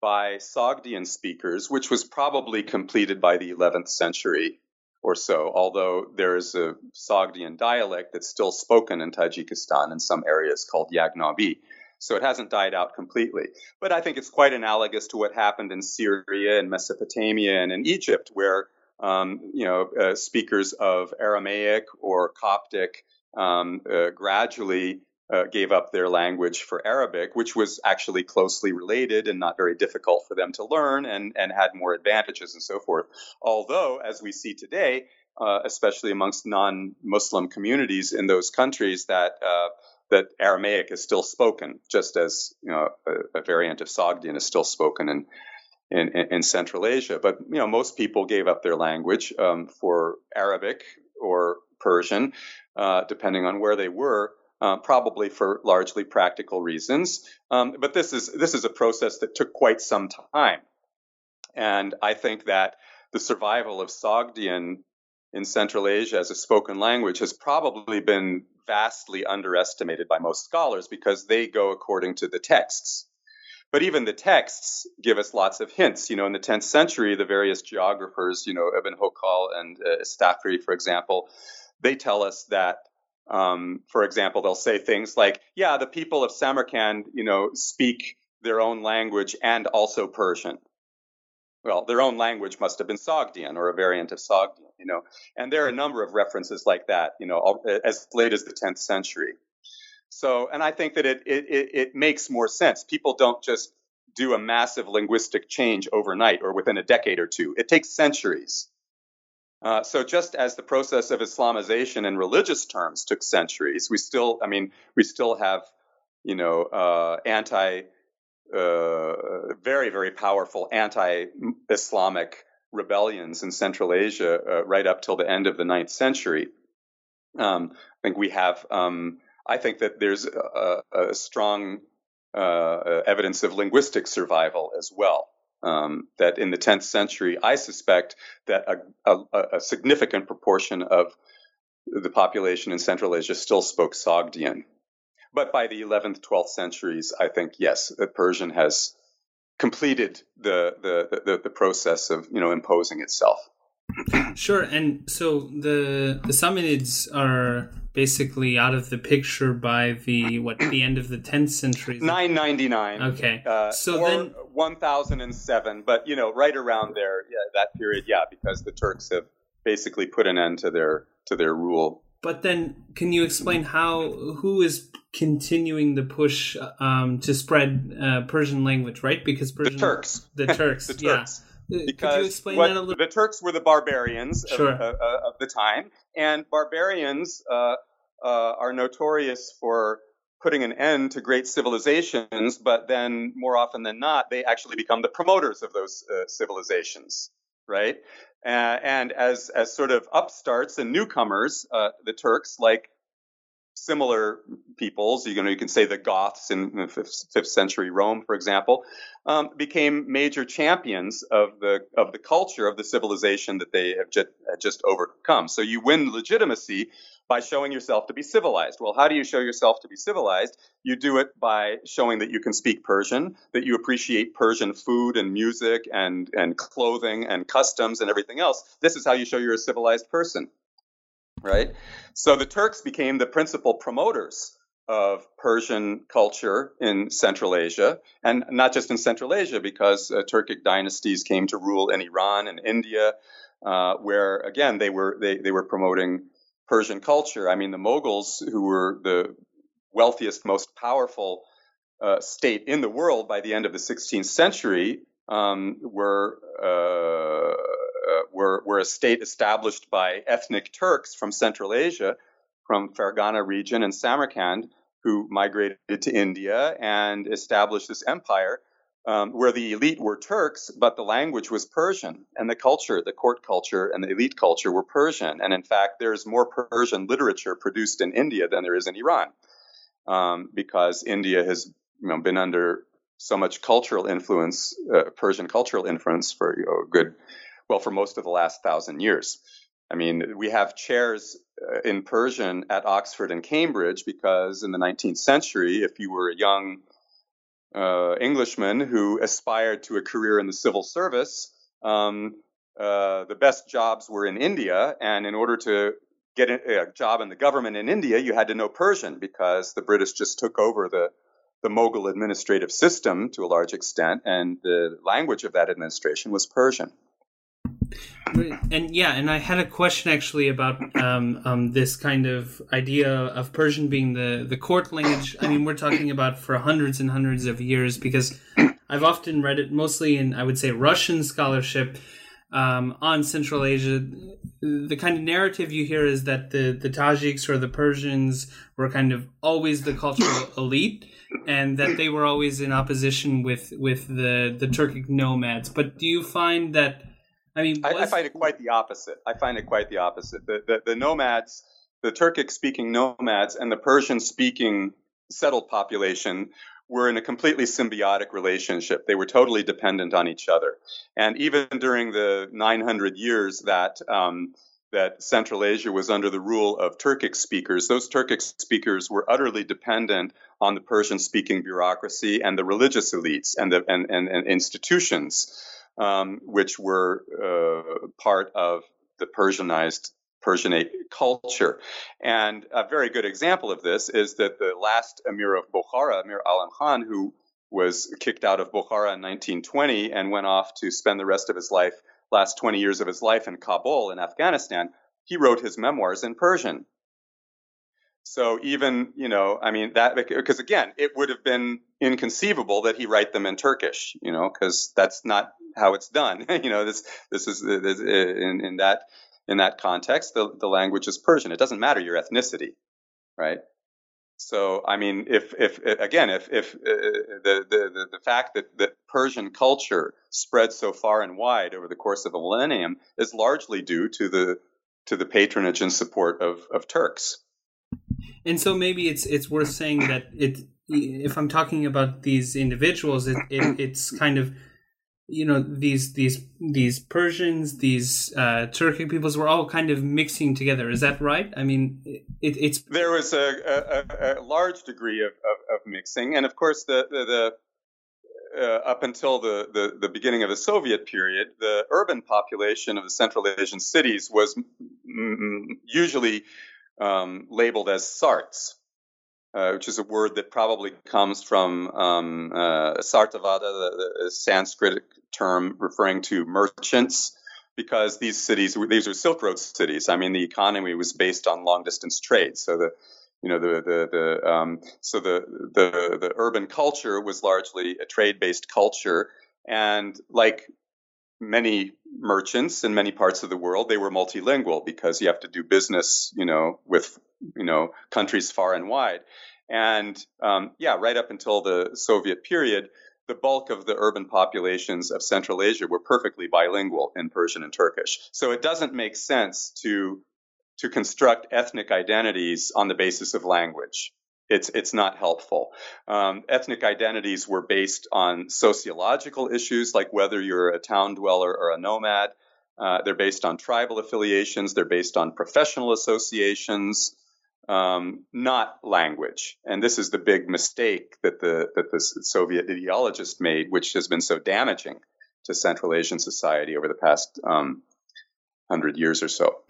B: by Sogdian speakers, which was probably completed by the 11th century or so, although there is a Sogdian dialect that's still spoken in Tajikistan in some areas called Yaghnobi. So it hasn't died out completely. But I think it's quite analogous to what happened in Syria and Mesopotamia and in Egypt, where um, you know uh, speakers of Aramaic or Coptic um, uh, gradually uh, gave up their language for Arabic, which was actually closely related and not very difficult for them to learn and, and had more advantages and so forth. Although, as we see today, uh, especially amongst non-Muslim communities in those countries, that uh, that Aramaic is still spoken, just as you know a, a variant of Sogdian is still spoken in, in, in Central Asia. But you know most people gave up their language um, for Arabic or Persian, uh, depending on where they were. Uh, probably for largely practical reasons, um, but this is this is a process that took quite some time, and I think that the survival of Sogdian in Central Asia as a spoken language has probably been vastly underestimated by most scholars because they go according to the texts. But even the texts give us lots of hints. You know, in the 10th century, the various geographers, you know, Ibn Hawqal and uh, for example, they tell us that, um, for example, they'll say things like, yeah, the people of Samarkand, you know, speak their own language and also Persian well, their own language must have been Sogdian or a variant of Sogdian, you know. And there are a number of references like that, you know, as late as the 10th century. So, and I think that it, it, it makes more sense. People don't just do a massive linguistic change overnight or within a decade or two. It takes centuries. Uh, so just as the process of Islamization in religious terms took centuries, we still, I mean, we still have, you know, uh, anti uh, very, very powerful anti-Islamic rebellions in Central Asia uh, right up till the end of the ninth century. Um, I think we have. Um, I think that there's a, a strong uh, evidence of linguistic survival as well. Um, that in the 10th century, I suspect that a, a, a, significant proportion of the population in Central Asia still spoke Sogdian. But by the 11th, 12th centuries, I think, yes, Persian has completed the, the, the, the process of, you know, imposing itself.
A: Sure, and so the the Samanids are basically out of the picture by the what the end of the 10th century.
B: 999.
A: Okay, uh, so then
B: 1007, but you know, right around there, yeah, that period, yeah, because the Turks have basically put an end to their to their rule.
A: But then, can you explain how who is continuing the push um, to spread uh, Persian language? Right, because Persian,
B: the Turks,
A: the Turks,
B: the Turks.
A: Yeah.
B: Because what, the Turks were the barbarians
A: sure.
B: of, uh, uh, of, the time, and barbarians uh, uh, are notorious for putting an end to great civilizations, but then more often than not, they actually become the promoters of those uh, civilizations, right? Uh, and as as sort of upstarts and newcomers, uh, the Turks, like similar peoples, you know, you can say the Goths in the fifth, fifth century Rome, for example, um, became major champions of the of the culture of the civilization that they have just, just overcome. So you win legitimacy by showing yourself to be civilized. Well, how do you show yourself to be civilized? You do it by showing that you can speak Persian, that you appreciate Persian food and music and, and clothing and customs and everything else. This is how you show you're a civilized person, right? So the Turks became the principal promoters of Persian culture in Central Asia, and not just in Central Asia, because uh, Turkic dynasties came to rule in Iran and India, uh, where again they were they, they were promoting Persian culture. I mean, the Mughals, who were the wealthiest, most powerful uh, state in the world by the end of the 16th century, um, were, uh, were were a state established by ethnic Turks from Central Asia, from Fergana region and Samarkand, who migrated to India and established this empire. Um, where the elite were Turks, but the language was Persian, and the culture, the court culture and the elite culture were Persian. And in fact, there's more Persian literature produced in India than there is in Iran, um, because India has you know, been under so much cultural influence, uh, Persian cultural influence for you know, good, well, for most of the last thousand years. I mean, we have chairs uh, in Persian at Oxford and Cambridge because in the 19th century, if you were a young uh, Englishman who aspired to a career in the civil service, um, uh, the best jobs were in India, and in order to get a job in the government in India, you had to know Persian because the British just took over the the Mughal administrative system to a large extent, and the language of that administration was Persian.
A: And yeah, and I had a question actually about um, um, this kind of idea of Persian being the, the court language. I mean, we're talking about for hundreds and hundreds of years because I've often read it mostly in, I would say, Russian scholarship um, on Central Asia. The kind of narrative you hear is that the, the Tajiks or the Persians were kind of always the cultural elite and that they were always in opposition with with the the Turkic nomads. But do you find that? I mean,
B: was... I, I, find it quite the opposite. I find it quite the opposite. The the, the nomads, the Turkic speaking nomads, and the Persian speaking settled population were in a completely symbiotic relationship. They were totally dependent on each other. And even during the 900 years that um, that Central Asia was under the rule of Turkic speakers. Those Turkic speakers were utterly dependent on the Persian speaking bureaucracy and the religious elites and, the, and, and, and institutions, um, which were uh, part of the Persianized Persianate culture. And a very good example of this is that the last Emir of Bukhara, Emir Alim Khan, who was kicked out of Bukhara in 1920 and went off to spend the rest of his life last 20 years of his life in Kabul in Afghanistan, he wrote his memoirs in Persian. So even, you know, I mean, that, because again, it would have been inconceivable that he write them in Turkish, you know, because that's not how it's done. you know, this, this is, this, in, in that, in that context, the, the language is Persian. It doesn't matter your ethnicity, right? So, I mean, if, if again, if, if uh, the, the, the fact that, that Persian culture spread so far and wide over the course of a millennium is largely due to the, to the patronage and support of, of Turks.
A: And so maybe it's, it's worth saying that it, if I'm talking about these individuals, it, it it's kind of you know these these these Persians, these uh, Turkic peoples were all kind of mixing together. Is that right? I mean, it, it's
B: there was a, a, a large degree of, of, of, mixing, and of course the the, the uh, up until the, the, the beginning of the Soviet period, the urban population of the Central Asian cities was usually um, labeled as Sarts, uh, which is a word that probably comes from um, uh, Sartavada, the, the, Sanskrit term referring to merchants, because these cities, these are Silk Road cities. I mean, the economy was based on long distance trade. So the, you know, the the the um, so the the the urban culture was largely a trade based culture, and like many merchants in many parts of the world, they were multilingual because you have to do business, you know, with you know countries far and wide. And um, yeah, right up until the Soviet period, the bulk of the urban populations of Central Asia were perfectly bilingual in Persian and Turkish. So it doesn't make sense to to construct ethnic identities on the basis of language. It's it's not helpful. Um, ethnic identities were based on sociological issues like whether you're a town dweller or a nomad. Uh, they're based on tribal affiliations. They're based on professional associations, um, not language. And this is the big mistake that the that the Soviet ideologists made, which has been so damaging to Central Asian society over the past um, hundred years or so.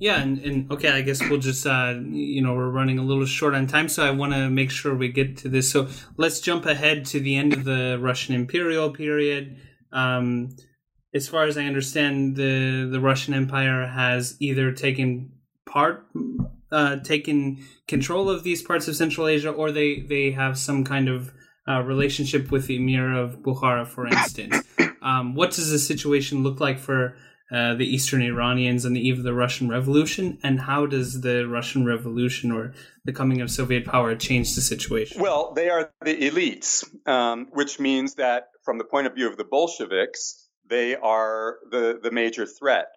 A: Yeah, and, and okay, I guess we'll just uh, you know we're running a little short on time, so I want to make sure we get to this. So let's jump ahead to the end of the Russian imperial period. Um, as far as I understand, the the Russian Empire has either taken part, uh, taken control of these parts of Central Asia, or they they have some kind of uh, relationship with the Emir of Bukhara, for instance. Um, what does the situation look like for uh, the Eastern Iranians on the eve of the Russian Revolution, and how does the Russian Revolution or the coming of Soviet power change the situation?
B: Well, they are the elites, um, which means that from the point of view of the Bolsheviks, they are the, the major threat.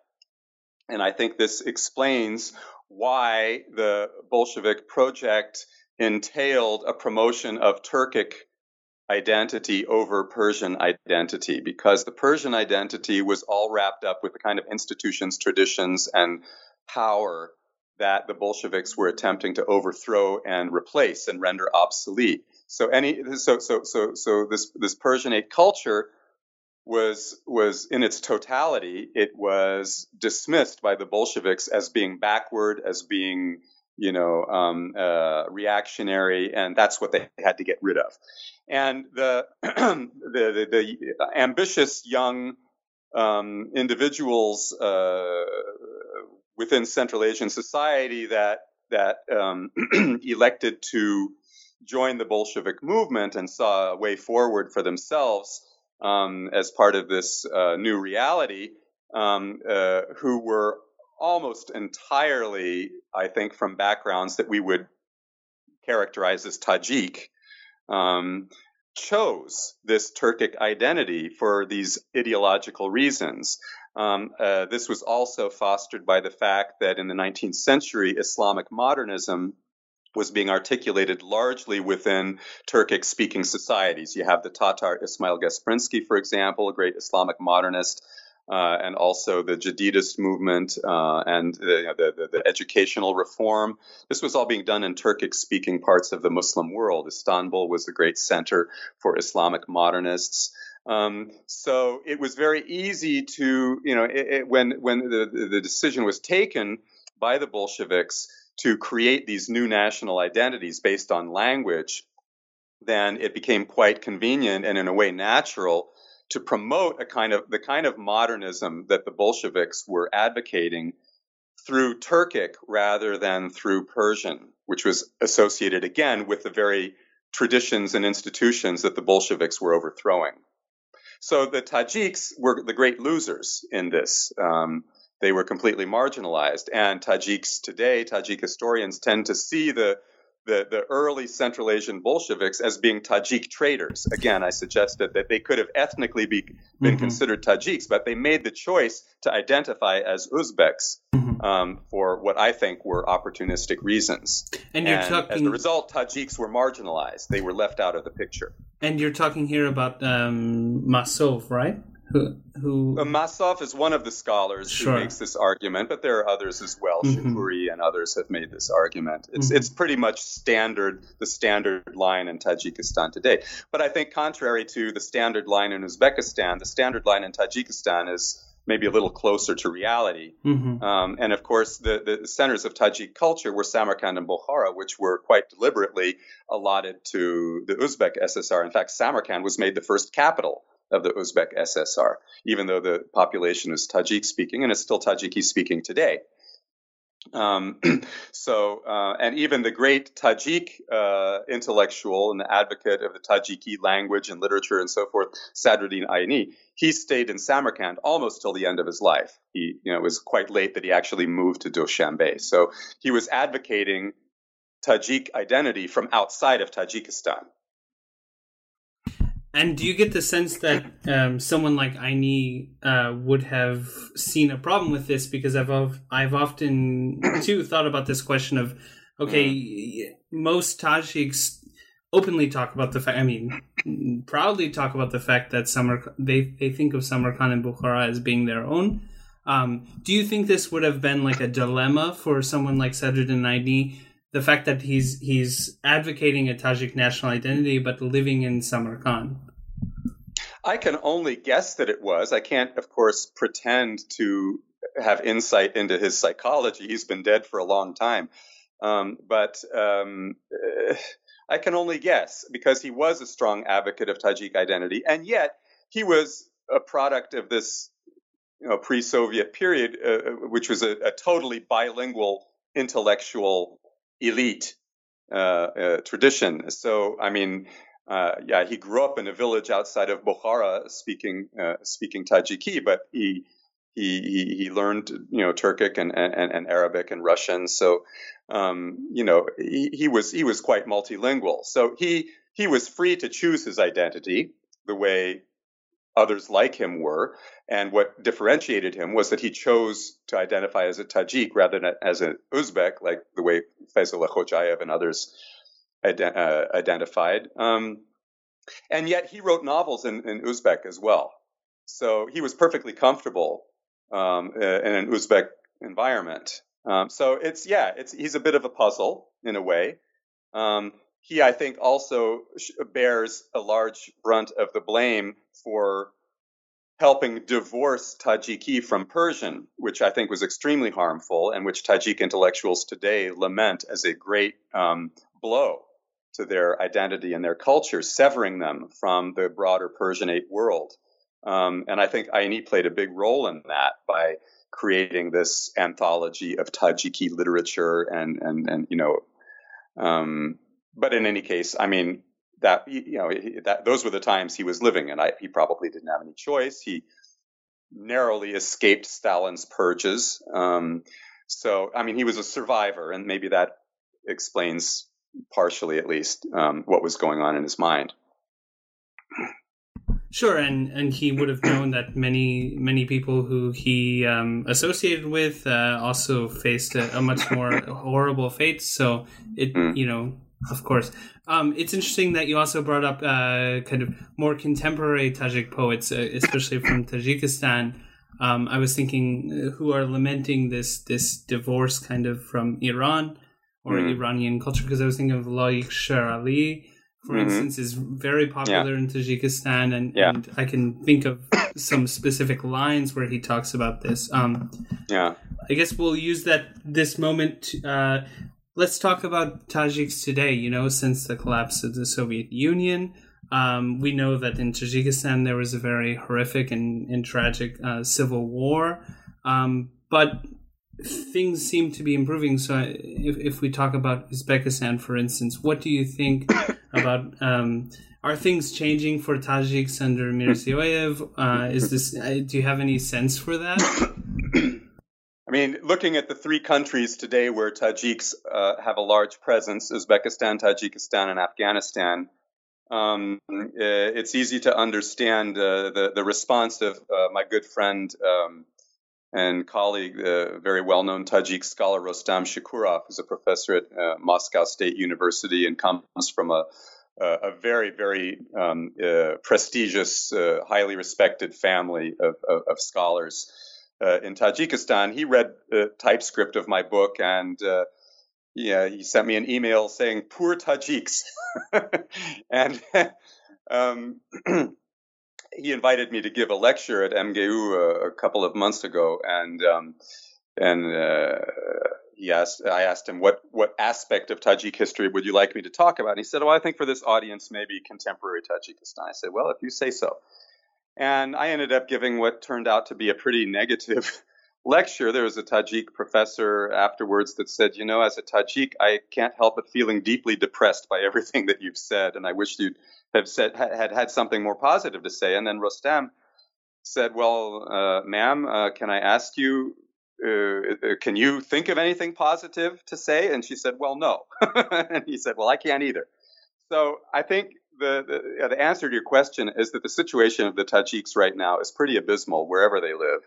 B: And I think this explains why the Bolshevik project entailed a promotion of Turkic identity over Persian identity because the Persian identity was all wrapped up with the kind of institutions, traditions, and power that the Bolsheviks were attempting to overthrow and replace and render obsolete. So any so so so so this this Persianate culture was was in its totality it was dismissed by the Bolsheviks as being backward, as being you know um, uh, reactionary, and that's what they had to get rid of. And the the, the, the, ambitious young um, individuals uh, within Central Asian society that that um, elected to join the Bolshevik movement and saw a way forward for themselves um, as part of this uh, new reality, um, uh, who were almost entirely, I think, from backgrounds that we would characterize as Tajik um, chose this Turkic identity for these ideological reasons. Um, uh, this was also fostered by the fact that in the 19th century, Islamic modernism was being articulated largely within Turkic speaking societies. You have the Tatar Ismail Gasprinsky, for example, a great Islamic modernist uh, and also the Jadidist movement uh, and the, the, the, the, educational reform. This was all being done in Turkic speaking parts of the Muslim world. Istanbul was a great center for Islamic modernists. Um, so it was very easy to, you know, it, it, when, when the, the decision was taken by the Bolsheviks to create these new national identities based on language, then it became quite convenient and in a way natural to promote a kind of the kind of modernism that the Bolsheviks were advocating through Turkic rather than through Persian, which was associated again with the very traditions and institutions that the Bolsheviks were overthrowing. So the Tajiks were the great losers in this. Um, they were completely marginalized. And Tajiks today, Tajik historians tend to see the the, the early Central Asian Bolsheviks as being Tajik traitors. Again, I suggested that they could have ethnically be, been mm-hmm. considered Tajiks, but they made the choice to identify as Uzbeks mm-hmm. um, for what I think were opportunistic reasons. And, and talking... as a result, Tajiks were marginalized. They were left out of the picture.
A: And you're talking here about um, Masov, right? Who, who...
B: Masov is one of the scholars sure. who makes this argument, but there are others as well. mm and others have made this argument. It's mm-hmm. it's pretty much standard the standard line in Tajikistan today. But I think contrary to the standard line in Uzbekistan, the standard line in Tajikistan is maybe a little closer to reality. Mm-hmm. Um, and of course, the, the centers of Tajik culture were Samarkand and Bukhara, which were quite deliberately allotted to the Uzbek SSR. In fact, Samarkand was made the first capital of the Uzbek SSR, even though the population is Tajik speaking and it's still Tajiki speaking today. Um, so, uh, and even the great Tajik uh, intellectual and advocate of the Tajiki language and literature and so forth, Sadruddin Ayni, he stayed in Samarkand almost till the end of his life. He, you know, it was quite late that he actually moved to Dushanbe. So he was advocating Tajik identity from outside of Tajikistan.
A: And do you get the sense that um, someone like Ayni uh, would have seen a problem with this? Because I've I've often too thought about this question of, okay, most Tajiks openly talk about the fact. I mean, proudly talk about the fact that Samar they they think of Samarkand and Bukhara as being their own. Um, do you think this would have been like a dilemma for someone like Sadruddin Ayni the fact that he's he's advocating a Tajik national identity but living in Samarkand?
B: I can only guess that it was. I can't, of course, pretend to have insight into his psychology. He's been dead for a long time. Um, but um, I can only guess because he was a strong advocate of Tajik identity, and yet he was a product of this you know, pre-Soviet period, uh, which was a, a, totally bilingual intellectual elite uh, uh, tradition. So, I mean, uh, yeah, he grew up in a village outside of Bukhara, speaking speaking Tajiki, but he he he, learned you know Turkic and, and, and Arabic and Russian. So, um, you know, he, he was he was quite multilingual. So he he was free to choose his identity the way others like him were. And what differentiated him was that he chose to identify as a Tajik rather than as an Uzbek, like the way Feyzullah Khojayev and others ident- uh, identified. Um, and yet he wrote novels in, in, Uzbek as well. So he was perfectly comfortable um, in an Uzbek environment. Um, so it's, yeah, it's, he's a bit of a puzzle in a way. Um, he, I think, also bears a large brunt of the blame for helping divorce Tajiki from Persian, which I think was extremely harmful and which Tajik intellectuals today lament as a great um, blow to their identity and their culture, severing them from the broader Persianate world. Um, and I think Ayni played a big role in that by creating this anthology of Tajiki literature and and and you know um, but in any case, I mean that you know that those were the times he was living, and I, he probably didn't have any choice. He narrowly escaped Stalin's purges. Um, so, I mean, he was a survivor, and maybe that explains partially, at least, um, what was going on in his mind.
A: Sure, and and he would have known that many many people who he um, associated with uh, also faced a, a much more horrible fate. So it mm. you know of course. Um, it's interesting that you also brought up uh, kind of more contemporary Tajik poets, uh, especially from Tajikistan. Um, I was thinking uh, who are lamenting this this divorce kind of from Iran or mm. Iranian culture, because I was thinking of Laik Sher Ali, for mm-hmm. instance, is very popular yeah. in Tajikistan, and, yeah. and, I can think of some specific lines where he talks about this. Um,
B: yeah,
A: I guess we'll use that this moment. To, uh, let's talk about Tajiks today. You know, since the collapse of the Soviet Union, um, we know that in Tajikistan there was a very horrific and, and tragic uh, civil war. Um, but things seem to be improving. So, if, if we talk about Uzbekistan, for instance, what do you think about? Um, are things changing for Tajiks under Mirziyoyev? Uh, is this? Uh, do you have any sense for that?
B: I mean, looking at the three countries today where Tajiks uh, have a large presence Uzbekistan, Tajikistan, and Afghanistan um, uh, it's easy to understand uh, the, the response of uh, my good friend um, and colleague, the very well known Tajik scholar Rostam Shukurov, who's a professor at uh, Moscow State University and comes from a a very, very um, uh, prestigious, uh, highly respected family of, of, of scholars uh, in Tajikistan, he read the typescript of my book and uh, yeah, he sent me an email saying "poor Tajiks," and um, he invited me to give a lecture at MGU a, a couple of months ago, and um, and uh, he asked, I asked him what what aspect of Tajik history would you like me to talk about? And he said, "Well, I think for this audience, maybe contemporary Tajikistan." I said, "Well, if you say so." And I ended up giving what turned out to be a pretty negative lecture. There was a Tajik professor afterwards that said, You know, as a Tajik, I can't help but feeling deeply depressed by everything that you've said. And I wish you'd have said, had had something more positive to say. And then Rostam said, Well, uh, ma'am, uh, can I ask you, uh, uh can you think of anything positive to say? And she said, Well, no. and he said, Well, I can't either. So I think the, the, the, answer to your question is that the situation of the Tajiks right now is pretty abysmal wherever they live.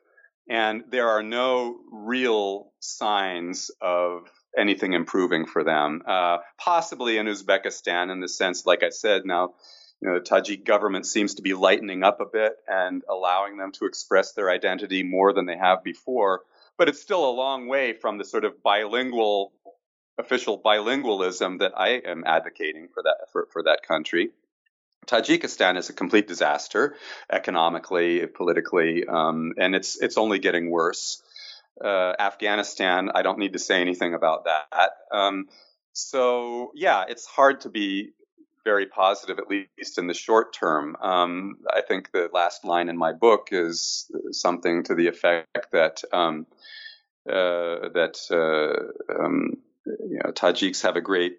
B: And there are no real signs of anything improving for them. Uh, possibly in Uzbekistan, in the sense, like I said, now you know, the Tajik government seems to be lightening up a bit and allowing them to express their identity more than they have before. But it's still a long way from the sort of bilingual official bilingualism that I am advocating for that for, for that country. Tajikistan is a complete disaster economically, politically, um, and it's it's only getting worse. uh, Afghanistan, I don't need to say anything about that. Um, so, yeah, it's hard to be very positive, at least in the short term. Um, I think the last line in my book is something to the effect that um, uh, that uh, um, you know, Tajiks have a great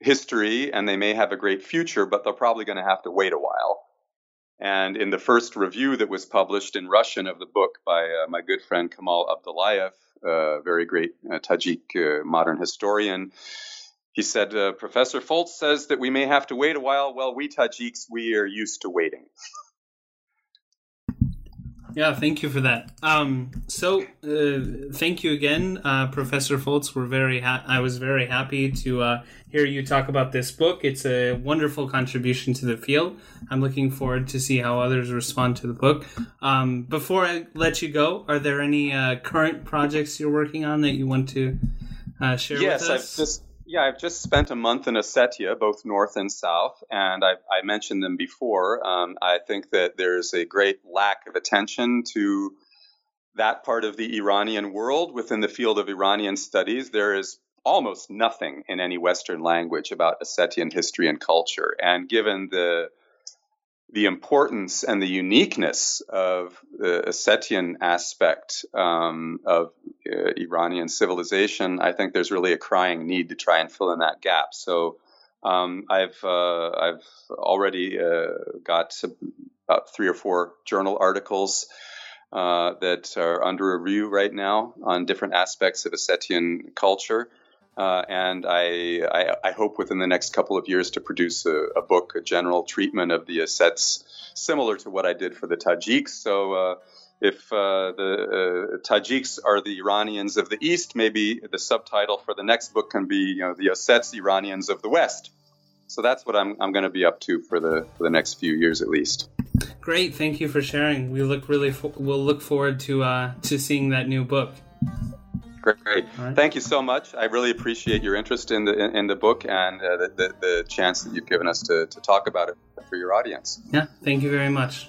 B: history and they may have a great future, but they're probably going to have to wait a while. And in the first review that was published in Russian of the book by uh, my good friend Kamal Abdullayev, a very great uh, Tajik uh, modern historian, he said, uh, Professor Foltz says that we may have to wait a while. Well, we Tajiks, we are used to waiting.
A: Yeah, thank you for that. Um, so, uh, thank you again, uh, Professor Foltz. We're very ha- I was very happy to uh, hear you talk about this book. It's a wonderful contribution to the field. I'm looking forward to see how others respond to the book. Um, before I let you go, are there any uh, current projects you're working on that you want to uh, share
B: yes,
A: with us?
B: Yes, I've just yeah, I've just spent a month in Ossetia, both north and south, and I, I mentioned them before. Um, I think that there's a great lack of attention to that part of the Iranian world within the field of Iranian studies. There is almost nothing in any Western language about Ossetian history and culture, and given the the importance and the uniqueness of the Ossetian aspect um, of uh, Iranian civilization, I think there's really a crying need to try and fill in that gap. So um, I've uh, I've already uh, got about three or four journal articles uh, that are under review right now on different aspects of Ossetian culture. Uh, and I, I, I, hope within the next couple of years to produce a, a, book, a general treatment of the Ossets, similar to what I did for the Tajiks. So, uh, if uh, the uh, Tajiks are the Iranians of the East, maybe the subtitle for the next book can be, you know, the Ossets Iranians of the West. So that's what I'm, I'm going to be up to for the for the next few years at least.
A: Great, thank you for sharing. We look really fo- we'll look forward to uh, to seeing that new book.
B: Great. Right. Thank you so much. I really appreciate your interest in the in, the book and uh, the, the, the chance that you've given us to, to talk about it for your audience.
A: Yeah, thank you very much.